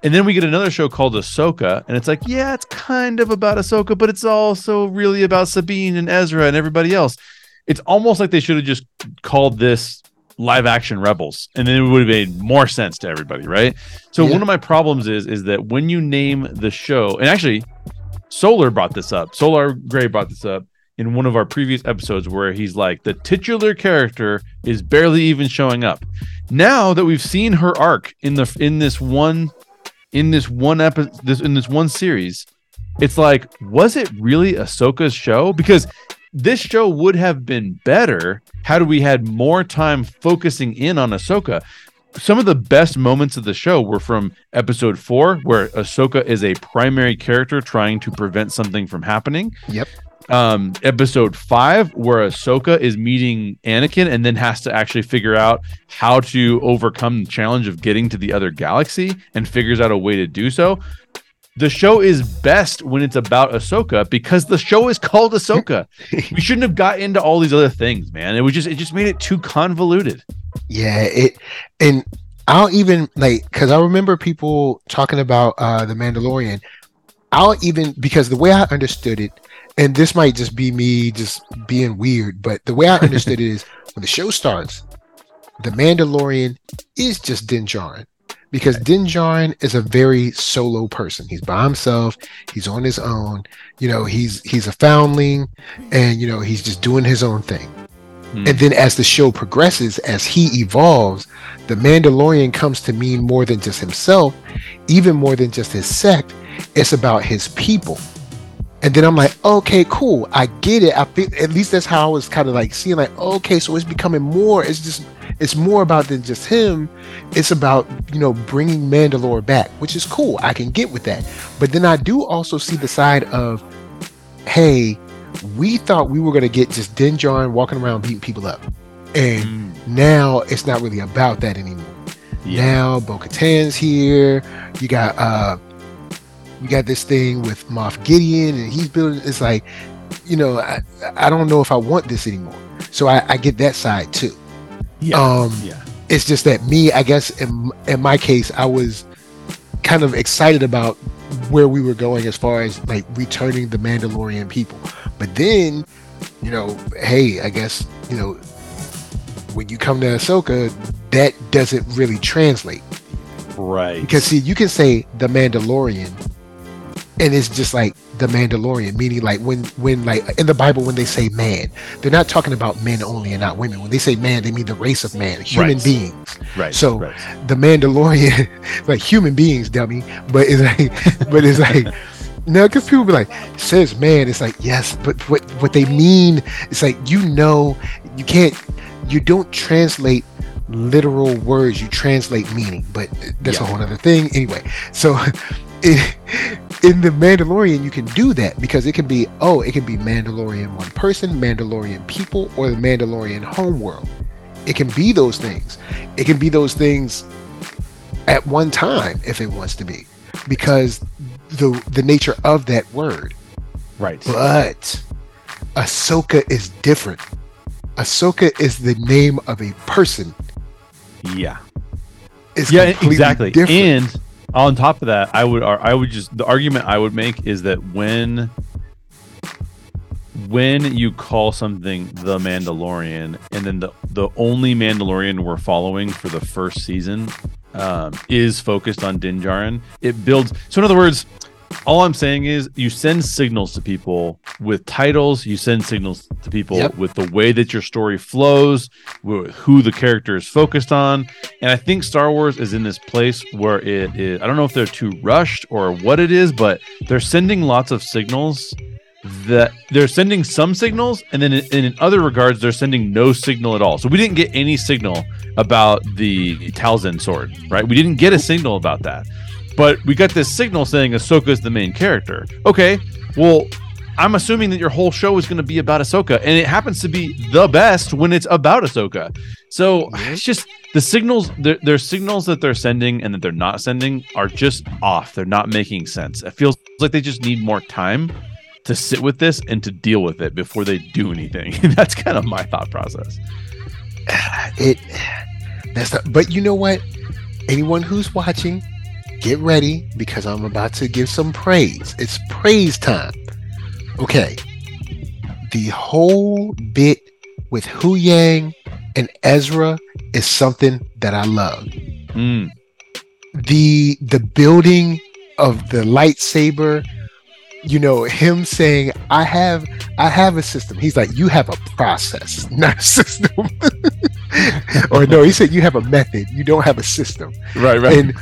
And then we get another show called Ahsoka, and it's like, yeah, it's kind of about Ahsoka, but it's also really about Sabine and Ezra and everybody else. It's almost like they should have just called this live action Rebels, and then it would have made more sense to everybody, right? So Yeah. one of my problems is is that when you name the show, and actually, Solar brought this up. Solar Greye brought this up in one of our previous episodes where he's like, the titular character is barely even showing up. Now that we've seen her arc in the in this one in this one episode this in this one series, it's like, was it really Ahsoka's show? Because this show would have been better had we had more time focusing in on Ahsoka. Some of the best moments of the show were from episode four, where Ahsoka is a primary character trying to prevent something from happening. Yep. Um, episode five, where Ahsoka is meeting Anakin and then has to actually figure out how to overcome the challenge of getting to the other galaxy and figures out a way to do so the show is best when it's about Ahsoka because the show is called Ahsoka. (laughs) we shouldn't have got into all these other things, man. It was just it just made it too convoluted. Yeah, it and I'll even like because I remember people talking about uh the Mandalorian. I'll even because the way I understood it, and this might just be me just being weird, but the way I (laughs) understood it is when the show starts, the Mandalorian is just Din Djarin. Because Din Djarin is a very solo person. He's by himself. He's on his own. You know, he's he's a foundling, and you know he's just doing his own thing. Hmm. And then as the show progresses, as he evolves, the Mandalorian comes to mean more than just himself, even more than just his sect. It's about his people. And then I'm like, okay, cool. I get it. I feel at least that's how I was kind of like seeing like, okay, so it's becoming more. It's just it's more about than just him. It's about, you know, bringing Mandalore back, which is cool. I can get with that. But then I do also see the side of, hey, we thought we were going to get just Din Djarin walking around beating people up. And Mm. now it's not really about that anymore. Yeah. Now Bo Katan's here. You got uh you got this thing with Moff Gideon and he's building it's like, you know, I, I don't know if I want this anymore. So I, I get that side too. Yeah. Um yeah. it's just that me, I guess in in my case, I was kind of excited about where we were going as far as like returning the Mandalorian people. But then, you know, hey, I guess, you know, when you come to Ahsoka, that doesn't really translate. Right. Because see, you can say the Mandalorian, and it's just like the Mandalorian, meaning like when when like in the Bible when they say man, they're not talking about men only and not women. When they say man, they mean the race of man, human Right. beings. right. so- right. The Mandalorian, (laughs) like human beings, dummy. But it's like, (laughs) but it's like. No, because people be like, says man. It's like, yes, but what what they mean, it's like you know, you can't, you don't translate literal words. You translate meaning, but that's a whole other thing. Anyway, so (laughs) in, in the Mandalorian, you can do that because it can be, oh, it can be Mandalorian one person, Mandalorian people, or the Mandalorian homeworld. It can be those things. It can be those things at one time if it wants to be, because the the nature of that word. Right. But Ahsoka is different. Ahsoka is the name of a person. yeah. It's yeah, exactly. different. And on top of that, I would I would just the argument I would make is that when when you call something the Mandalorian, and then the the only Mandalorian we're following for the first season um, is focused on Din Djarin, it builds. So in other words, all I'm saying is you send signals to people with titles. You send signals to people Yep. with the way that your story flows, with who the character is focused on. And I think Star Wars is in this place where it is. I don't know if they're too rushed or what it is, but they're sending lots of signals that they're sending some signals and then in, in other regards they're sending no signal at all so we didn't get any signal about the Talzin sword right we didn't get a signal about that but we got this signal saying Ahsoka is the main character. Okay well I'm assuming that your whole show is going to be about Ahsoka and it happens to be the best when it's about Ahsoka. So it's just the signals their, their signals that they're sending and that they're not sending are just off. They're not making sense. It feels like they just need more time to sit with this and to deal with it before they do anything. (laughs) That's kind of my thought process. (sighs) it (sighs) that's the, but you know what? Anyone who's watching get ready because i'm about to give some praise. It's praise time. Okay. The whole bit with Huyang and ezra is something that i love. Mm, the the building of the lightsaber you know him saying i have i have a system. He's like you have a process (laughs) not a system. (laughs) Or no he said you have a method. You don't have a system. Right, and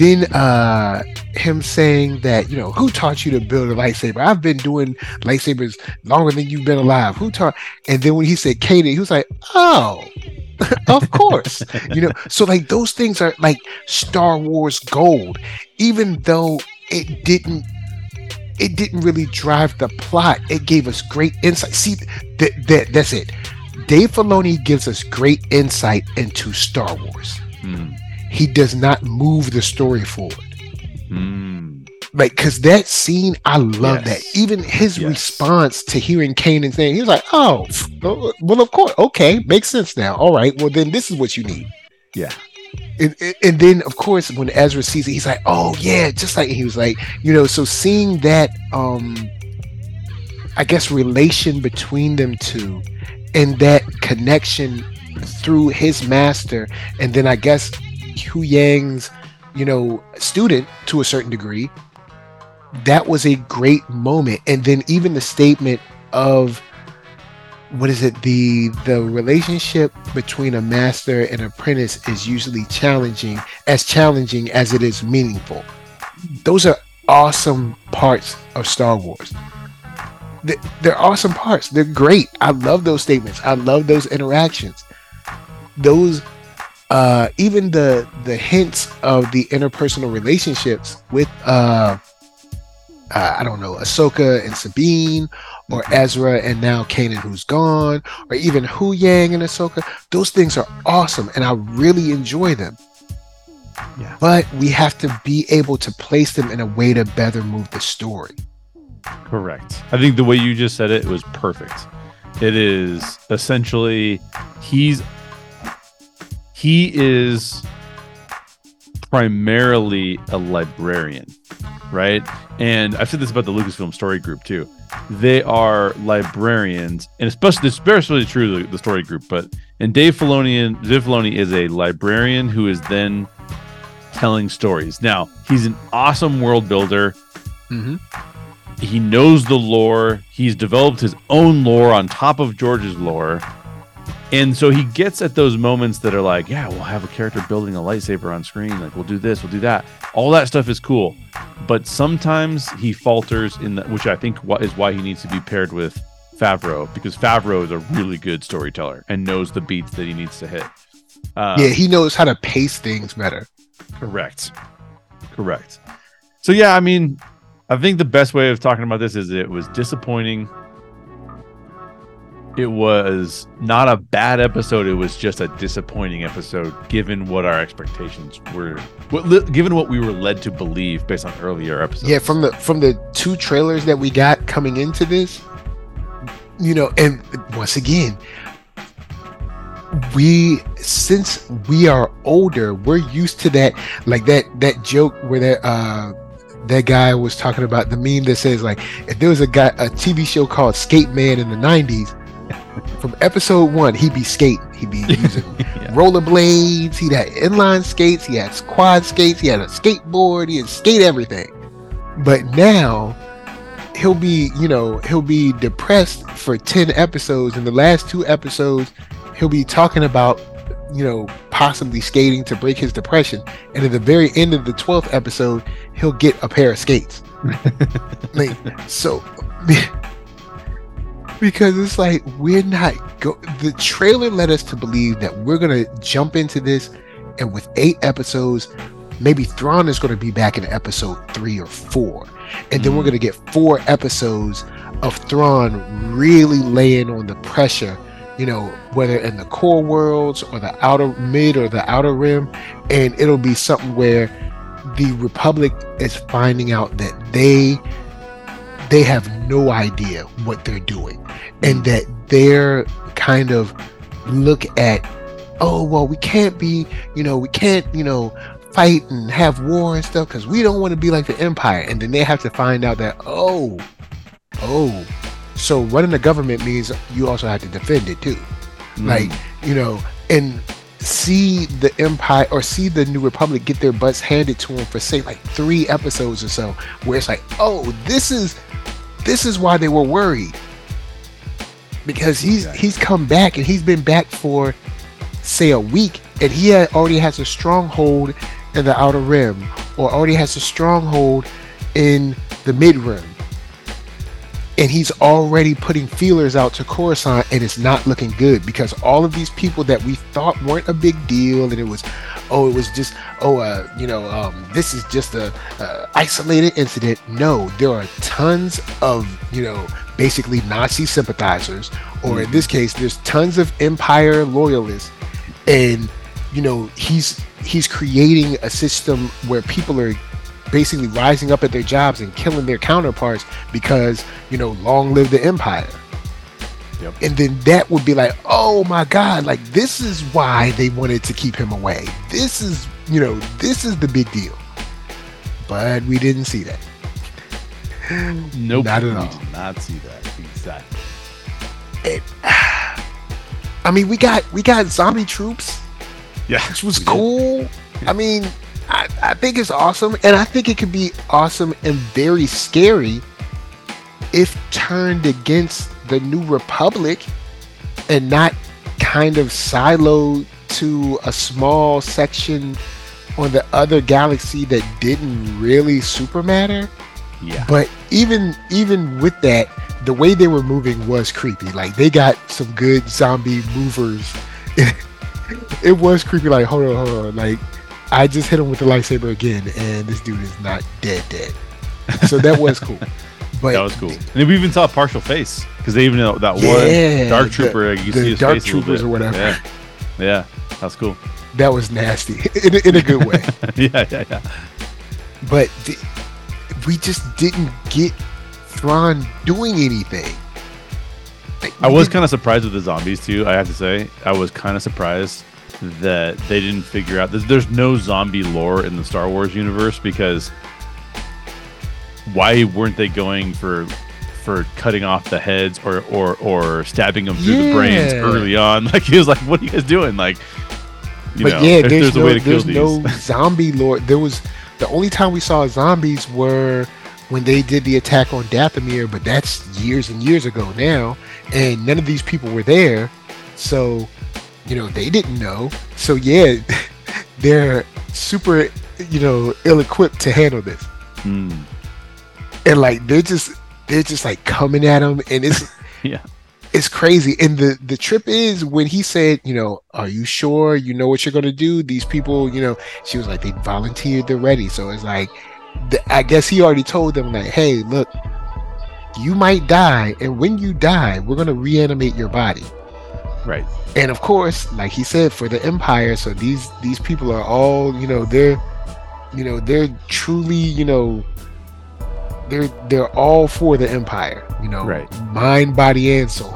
then uh him saying that you know who taught you to build a lightsaber? I've been doing lightsabers longer than you've been alive. Who taught and then when he said katie he was like oh (laughs) of course. (laughs) You know so like those things are like star wars gold even though it didn't it didn't really drive the plot. It gave us great insight. See that, that that's it. Dave filoni gives us great insight into star wars. Mm, he does not move the story forward mm, like because that scene i love Yes. that even his Yes. response to hearing Kanan saying he was like oh well of course okay makes sense now all right well then this is what you need yeah. and, and- and then of course when ezra sees it he's like oh yeah just like he was like you know so seeing that um i guess relation between them two and that connection through his master and then i guess Huyang's you know student to a certain degree that was a great moment. And then even the statement of what is it? The the relationship between a master and apprentice is usually challenging as challenging as it is meaningful. Those are awesome parts of star wars. They're awesome parts. They're great. I love those statements. I love those interactions. Those uh even the the hints of the interpersonal relationships with uh, uh I don't know, Ahsoka and Sabine, or Ezra and now Kanan who's gone, or even Huyang and Ahsoka. Those things are awesome and I really enjoy them. Yeah. But we have to be able to place them in a way to better move the story. Correct. I think the way you just said it was perfect. It is essentially he's he is primarily a librarian, right? And I've said this about the Lucasfilm Story Group too they are librarians, and especially especially true the, the story group. But and Dave Filoni, Dave Filoni is a librarian who is then telling stories. Now he's an awesome world builder. Mm-hmm. He knows the lore. He's developed his own lore on top of George's lore. And so he gets at those moments that are like, yeah, we'll have a character building a lightsaber on screen. Like, we'll do this, we'll do that. All that stuff is cool. But sometimes he falters in that, which I think is why he needs to be paired with Favreau, because Favreau is a really good storyteller and knows the beats that he needs to hit. Um, yeah, he knows how to pace things better. Correct. Correct. So, yeah, I mean, I think the best way of talking about this is it was disappointing it was not a bad episode. It was just a disappointing episode, given what our expectations were, what, given what we were led to believe based on earlier episodes. Yeah, from the from the two trailers that we got coming into this, you know, and once again, we since we are older, we're used to that, like that that joke where that uh that guy was talking about the meme that says like if there was a guy a TV show called Skate Man in the 90s from episode one, he'd be skating. He'd be (laughs) using yeah. rollerblades. He'd have inline skates. He had quad skates. He had a skateboard. He had skate everything. But now, he'll be, you know, he'll be depressed for 10 episodes. In the last two episodes, he'll be talking about, you know, possibly skating to break his depression. And at the very end of the 12th episode, he'll get a pair of skates. (laughs) like, so (laughs) because it's like we're not go the trailer led us to believe that we're gonna jump into this and with eight episodes maybe Thrawn is going to be back in episode three or four. And then we're mm. going to get four episodes of Thrawn really laying on the pressure you know whether in the core worlds or the outer mid or the outer rim. And it'll be something where the republic is finding out that they they have no idea what they're doing and that they're kind of look at oh well we can't be you know we can't you know fight and have war and stuff because we don't want to be like the empire. And then they have to find out that oh oh so running the government means you also have to defend it too. Mm. like you know and see the empire or see the new republic get their butts handed to them for say like three episodes or so where it's like oh this is this is why they were worried because he's he's come back and he's been back for say a week and he already has a stronghold in the outer rim or already has a stronghold in the mid rim. And he's already putting feelers out to Coruscant and it's not looking good because all of these people that we thought weren't a big deal and it was oh it was just oh uh you know um this is just a uh, isolated incident. No there are tons of you know basically Nazi sympathizers or in mhm. this case there's tons of empire loyalists. And you know he's he's creating a system where people are basically rising up at their jobs and killing their counterparts because you know long live the empire. Yep. and then that would be like oh my god like this is why they wanted to keep him away. This is you know this is the big deal. But we didn't see that nope. Not at all. did not see that. Exactly. It, (sighs) i mean we got we got zombie troops yeah. which was cool. I mean I, I think it's awesome, and I think it could be awesome and very scary if turned against the New Republic and not kind of siloed to a small section on the other galaxy that didn't really super matter. Yeah. But even even with that, the way they were moving was creepy. Like they got some good zombie movers. (laughs) it was creepy. Like hold on, hold on. Like I just hit him with the lightsaber again, and this dude is not dead, dead. So that was cool. (laughs) But that was cool. And we even saw a partial face because they even know that Yeah, one dark the- trooper. you the see his dark face troopers or whatever. Yeah. yeah, that's cool. that was nasty (laughs) in, a- in a good way. yeah, yeah, yeah. but th- we just didn't get Thrawn doing anything. Like, I was kind of surprised with the zombies too. I have to say, I was kind of surprised that they didn't figure out. There's, there's no zombie lore in the Star Wars universe because why weren't they going for for cutting off the heads or or or stabbing them through the brains early on? (laughs) Like he was like, "What are you guys doing?" Like, you but know, yeah, (laughs) if there's, a no, way to kill there's no these. (laughs) zombie lore. There was the only time we saw zombies were when they did the attack on Dathomir, but that's years and years ago now, and none of these people were there, so you know they didn't know. So yeah, (laughs) they're super, you know, ill-equipped to handle this, Hmm. and like they're just they're just like coming at them, and it's (laughs) Yeah. It's crazy. And the the trip is when he said, you know, are you sure you know what you're gonna do? These people, you know, she was like, they volunteered, they're ready. So it's like, the, I guess he already told them like, hey, look, you might die, and when you die, we're gonna reanimate your body. Right. And of course, like he said, for the Empire, so these these people are all, you know, they're, you know, they're truly, you know, they're they're all for the Empire, you know, Right. mind, body, and soul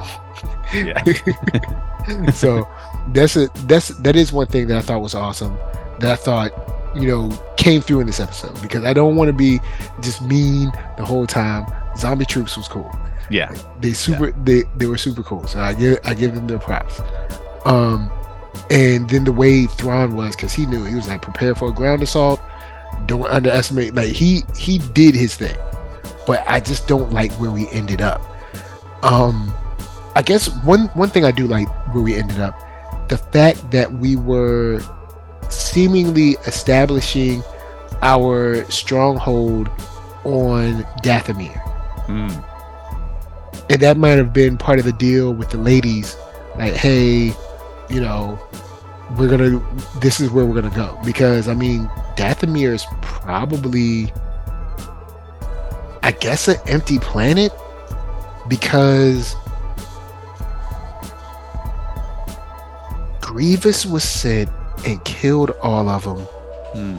Yeah. (laughs) so that's a that's that is one thing that I thought was awesome that I thought you know came through in this episode because I don't want to be just mean the whole time. Zombie troops was cool. yeah. They super they they were super cool. So I give I give them their props. Um, and then the way Thrawn was because he knew he was like prepare for a ground assault. Don't underestimate like he he did his thing, but I just don't like where we ended up. Um, I guess one one thing I do like where we ended up, the fact that we were seemingly establishing our stronghold on Dathomir Hmm. and that might have been part of the deal with the ladies like hey you know we're gonna this is where we're gonna go because i mean dathomir is probably i guess an empty planet because grievous was sent and killed all of them Hmm.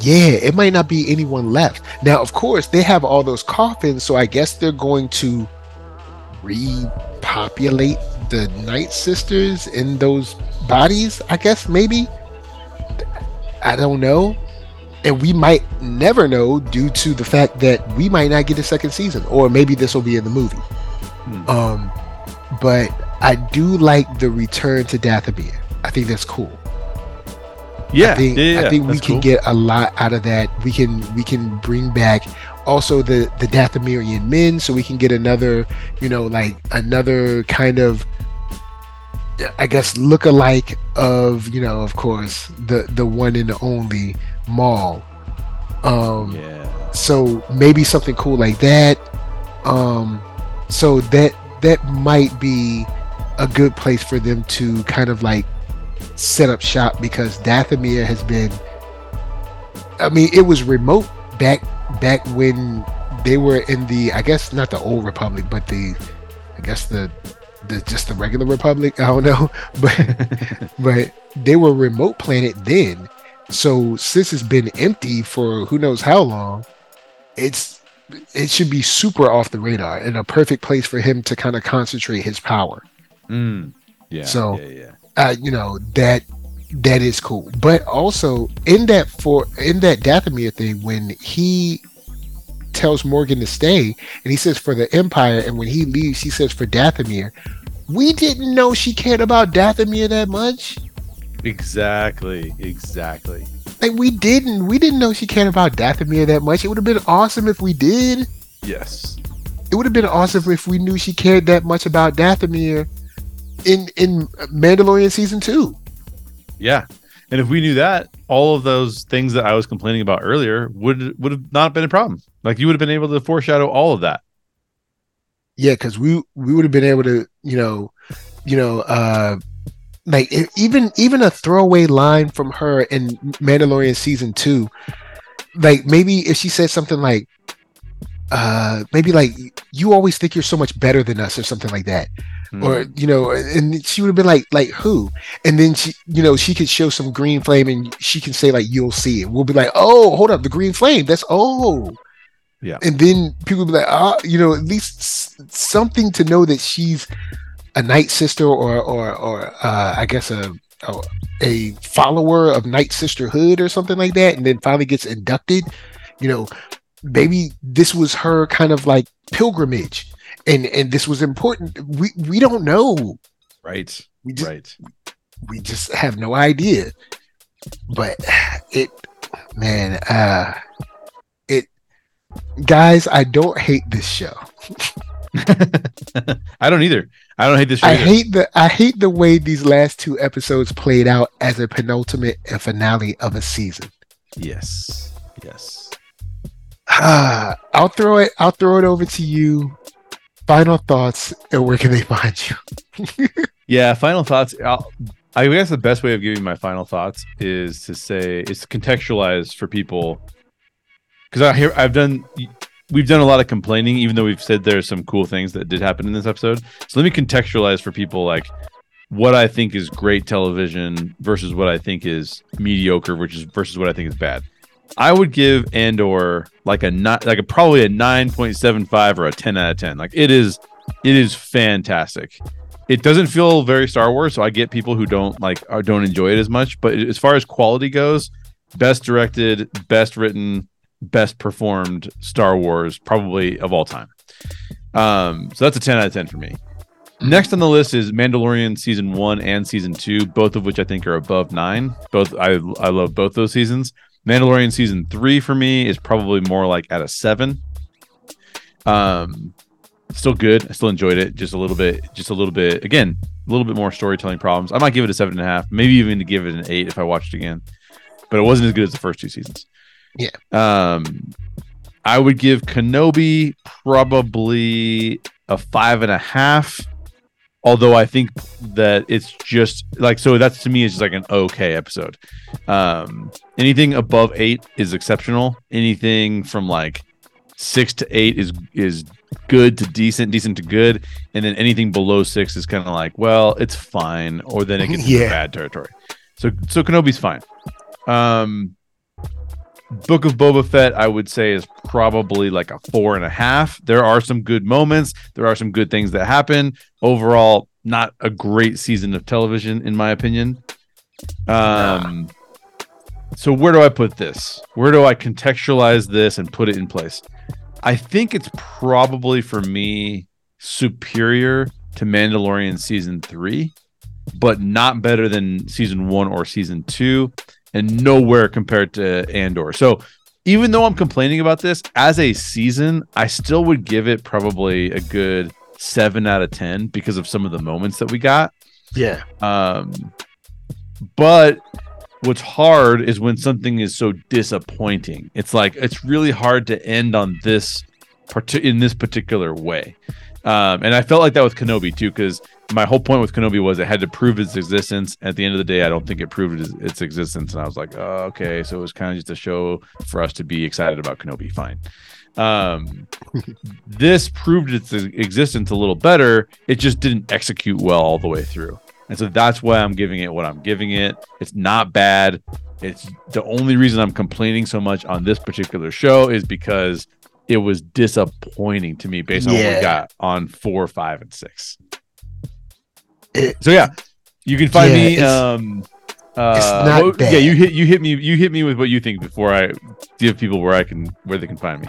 yeah, it might not be anyone left. Now, of course, they have all those coffins, so I guess they're going to repopulate the Night Sisters in those bodies, I guess, maybe. I don't know. And we might never know due to the fact that we might not get a second season, or maybe this will be in the movie. Hmm. Um, but I do like the return to Dathomir. I think that's cool. Yeah. I think yeah, yeah, I think we can cool. get a lot out of that. We can we can bring back also the the Dathomirian men, so we can get another you know like another kind of I guess look alike of you know of course the the one and the only Maul. Um, Yeah. so maybe something cool like that. Um, so that that might be a good place for them to kind of like set up shop because Dathomir has been. I mean, it was remote back back when they were in the. I guess not the old Republic, but the. I guess the the just the regular Republic. (laughs) I don't know, (laughs) but but they were remote planet then. So since it's been empty for who knows how long, it's it should be super off the radar and a perfect place for him to kind of concentrate his power. Mm. Yeah. So- yeah, yeah. Uh, you know that that is cool. But also in that for in that Dathomir thing, when he tells Morgan to stay, and he says for the Empire, and when he leaves, he says for Dathomir. We didn't know she cared about Dathomir that much. Exactly. Exactly. Like we didn't. We didn't know she cared about Dathomir that much. It would have been awesome if we did. Yes. it would have been awesome if we knew she cared that much about Dathomir in in Mandalorian season two. Yeah. And if we knew that, all of those things that I was complaining about earlier would would have not been a problem. Like you would have been able to foreshadow all of that. Yeah, because we we would have been able to, you know, you know, uh like even even a throwaway line from her in Mandalorian season two, like maybe if she said something like, uh, maybe like you always think you're so much better than us or something like that, mm. or you know, and she would have been like, like who? And then she, you know, she could show some green flame and she can say like, you'll see it. We'll be like, oh, hold up, the green flame. That's oh. Yeah. And then people would be like, ah, you know, at least something to know that she's a night sister or or or uh, I guess a, a, a follower of Night Sisterhood or something like that, and then finally gets inducted. You know, maybe this was her kind of like pilgrimage, and and this was important. We we don't know. Right. We just, right. We just have no idea. But it, man, uh, it, guys, I don't hate this show. (laughs) (laughs) I don't either. I don't hate this. I hate the I hate the way these last two episodes played out as a penultimate and finale of a season. Yes. Yes. Uh, (sighs) I'll throw it. I'll throw it over to you. Final thoughts, and where can they find you? (laughs) yeah, final thoughts. I'll, I guess the best way of giving my final thoughts is to say it's contextualized for people because I hear I've done we've done a lot of complaining, even though we've said there are some cool things that did happen in this episode. So let me contextualize for people like what I think is great television versus what I think is mediocre, which is versus what I think is bad. I would give Andor like a not like a probably a nine point seven five or a ten out of ten. Like it is, it is fantastic. It doesn't feel very Star Wars, so I get people who don't like or don't enjoy it as much. But as far as quality goes, best directed, best written, best performed Star Wars probably of all time. Um, so that's a 10 out of 10 for me. Next on the list is Mandalorian season one and season two, both of which I think are above nine. Both I I love both those seasons. Mandalorian season three for me is probably more like at a seven. Um, still good. I still enjoyed it. Just a little bit. Just a little bit. Again, a little bit more storytelling problems. I might give it a seven and a half. Maybe even to give it an eight if I watched again. But it wasn't as good as the first two seasons. Yeah. Um, I would give Kenobi probably a five and a half. Although I think that it's just like so that's to me is just like an okay episode. Um, anything above eight is exceptional. Anything from like six to eight is is good to decent, decent to good, and then anything below six is kind of like, well, it's fine, or then it gets (laughs) yeah. into bad territory. So so Kenobi's fine. Um, Book of Boba Fett, I would say, is probably like a four and a half. There are some good moments. There are some good things that happen. Overall, not a great season of television, in my opinion. Um, so where do I put this? Where do I contextualize this and put it in place? I think it's probably for me superior to Mandalorian season three, but not better than season one or season two and nowhere compared to Andor. So even though I'm complaining about this as a season, I still would give it probably a good seven out of ten because of some of the moments that we got. Yeah. Um, but what's hard is when something is so disappointing. It's like it's really hard to end on this part in this particular way. Um, and I felt like that with Kenobi too, because my whole point with Kenobi was it had to prove its existence. At the end of the day, I don't think it proved its, its existence, and I was like, oh, okay, so it was kind of just a show for us to be excited about Kenobi. Fine. Um, (laughs) this proved its existence a little better. It just didn't execute well all the way through, and so that's why I'm giving it what I'm giving it. It's not bad. It's the only reason I'm complaining so much on this particular show is because it was disappointing to me based on yeah. what we got on four, five, and six. It, so yeah, you can find yeah, me. Um, uh, yeah, you hit you hit me you hit me with what you think before I give people where I can where they can find me.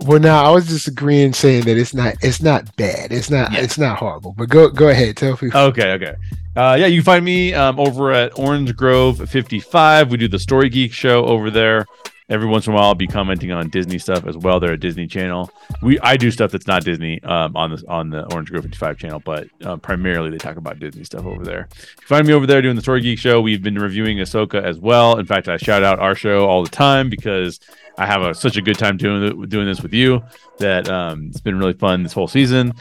Well, now I was just agreeing, saying that it's not it's not bad. It's not yeah. it's not horrible. But go go ahead, tell people. Okay, okay. Uh, yeah, you can find me um, over at Orange Grove 55. We do the Story Geek show over there. Every once in a while, I'll be commenting on Disney stuff as well. They're a Disney channel. We I do stuff that's not Disney um, on the on the Orange Grove 55 channel, but uh, primarily they talk about Disney stuff over there. You find me over there doing the Story Geek Show. We've been reviewing Ahsoka as well. In fact, I shout out our show all the time because I have a, such a good time doing doing this with you that um, it's been really fun this whole season.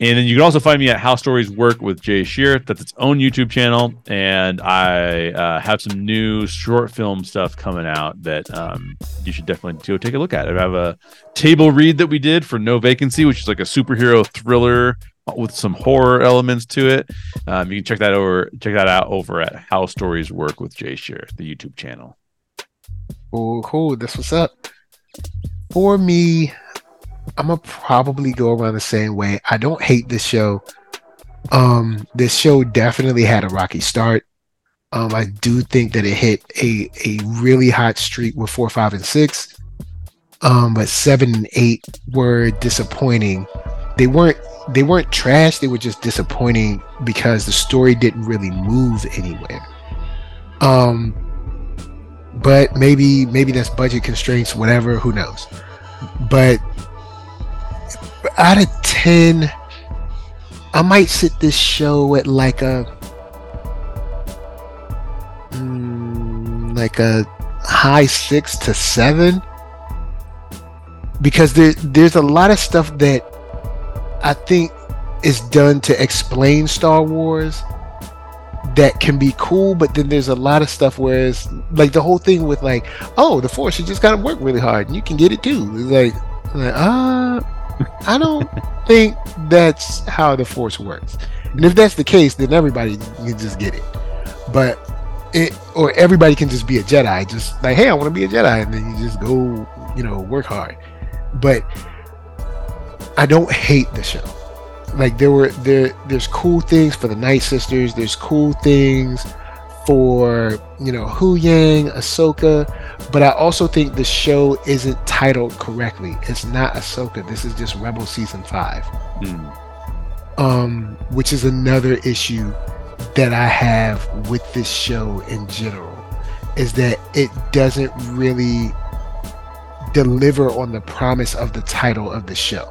And then you can also find me at How Stories Work with Jay Sherer. That's its own YouTube channel. And I uh, have some new short film stuff coming out that um, you should definitely go take a look at. I have a table read that we did for No Vacancy, which is like a superhero thriller with some horror elements to it. Um, you can check that over, check that out over at How Stories Work with Jay Sherer, the YouTube channel. Oh, cool. This was up. For me, I'm gonna probably go around the same way. I don't hate this show. Um, this show definitely had a rocky start. Um, I do think that it hit a a really hot streak with four, five, and six. Um, but seven and eight were disappointing. They weren't they weren't trash. They were just disappointing because the story didn't really move anywhere. Um, but maybe maybe that's budget constraints, whatever. Who knows? But out of 10 i might sit this show at like a mm, like a high six to seven. Because there, there's a lot of stuff that i think is done to explain star wars that can be cool but then there's a lot of stuff where it's like the whole thing with like oh the force you just gotta work really hard and you can get it too. It's like, like uh I don't think that's how the Force works. And if that's the case, then everybody can just get it. But it or everybody can just be a Jedi, just like, hey, I want to be a Jedi, and then you just go, you know, work hard. But I don't hate the show. Like there were there there's cool things for the Night Sisters. There's cool things for you know Huyang, Ahsoka, but I also think the show isn't titled correctly. It's not Ahsoka. This is just Rebel season five, mm. um, which is another issue that I have with this show in general, is that it doesn't really deliver on the promise of the title of the show.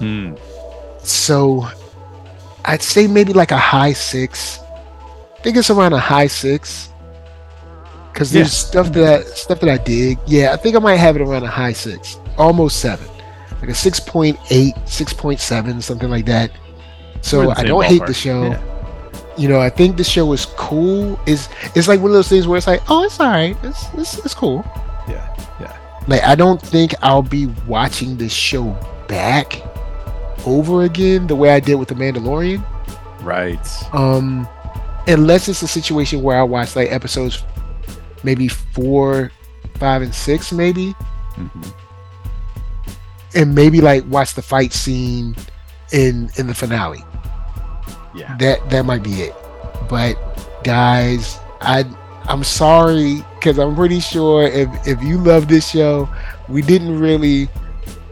Mm. So I'd say maybe like a high six think it's around a high six. Cause there's stuff that I, stuff that I dig. Yeah, I think I might have it around a high six, almost seven, like a 6.8, 6.7, something like that. So I don't ballpark. hate the show. Yeah. You know, I think the show is cool. Is it's like one of those things where it's like, oh, it's all right. It's, it's it's cool. Yeah, yeah. Like I don't think I'll be watching this show back over again the way I did with the Mandalorian. Right. Um unless it's a situation where I watch like episodes maybe four, five, and six, maybe. Mm-hmm. And maybe like watch the fight scene in in the finale. Yeah. That that might be it. But guys, I I'm sorry because I'm pretty sure if if you love this show, we didn't really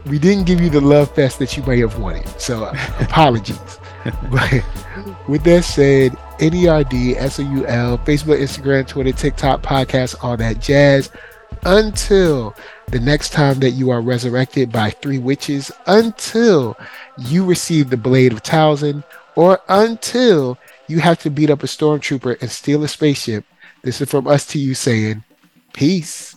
we didn't give you the love fest that you may have wanted. So (laughs) apologies. (laughs) but with that said, N-E-R-D, Facebook, Instagram, Twitter, TikTok, podcast, all that jazz. Until the next time that you are resurrected by three witches, until you receive the blade of Talzin, or until you have to beat up a stormtrooper and steal a spaceship. This is from us to you saying, peace.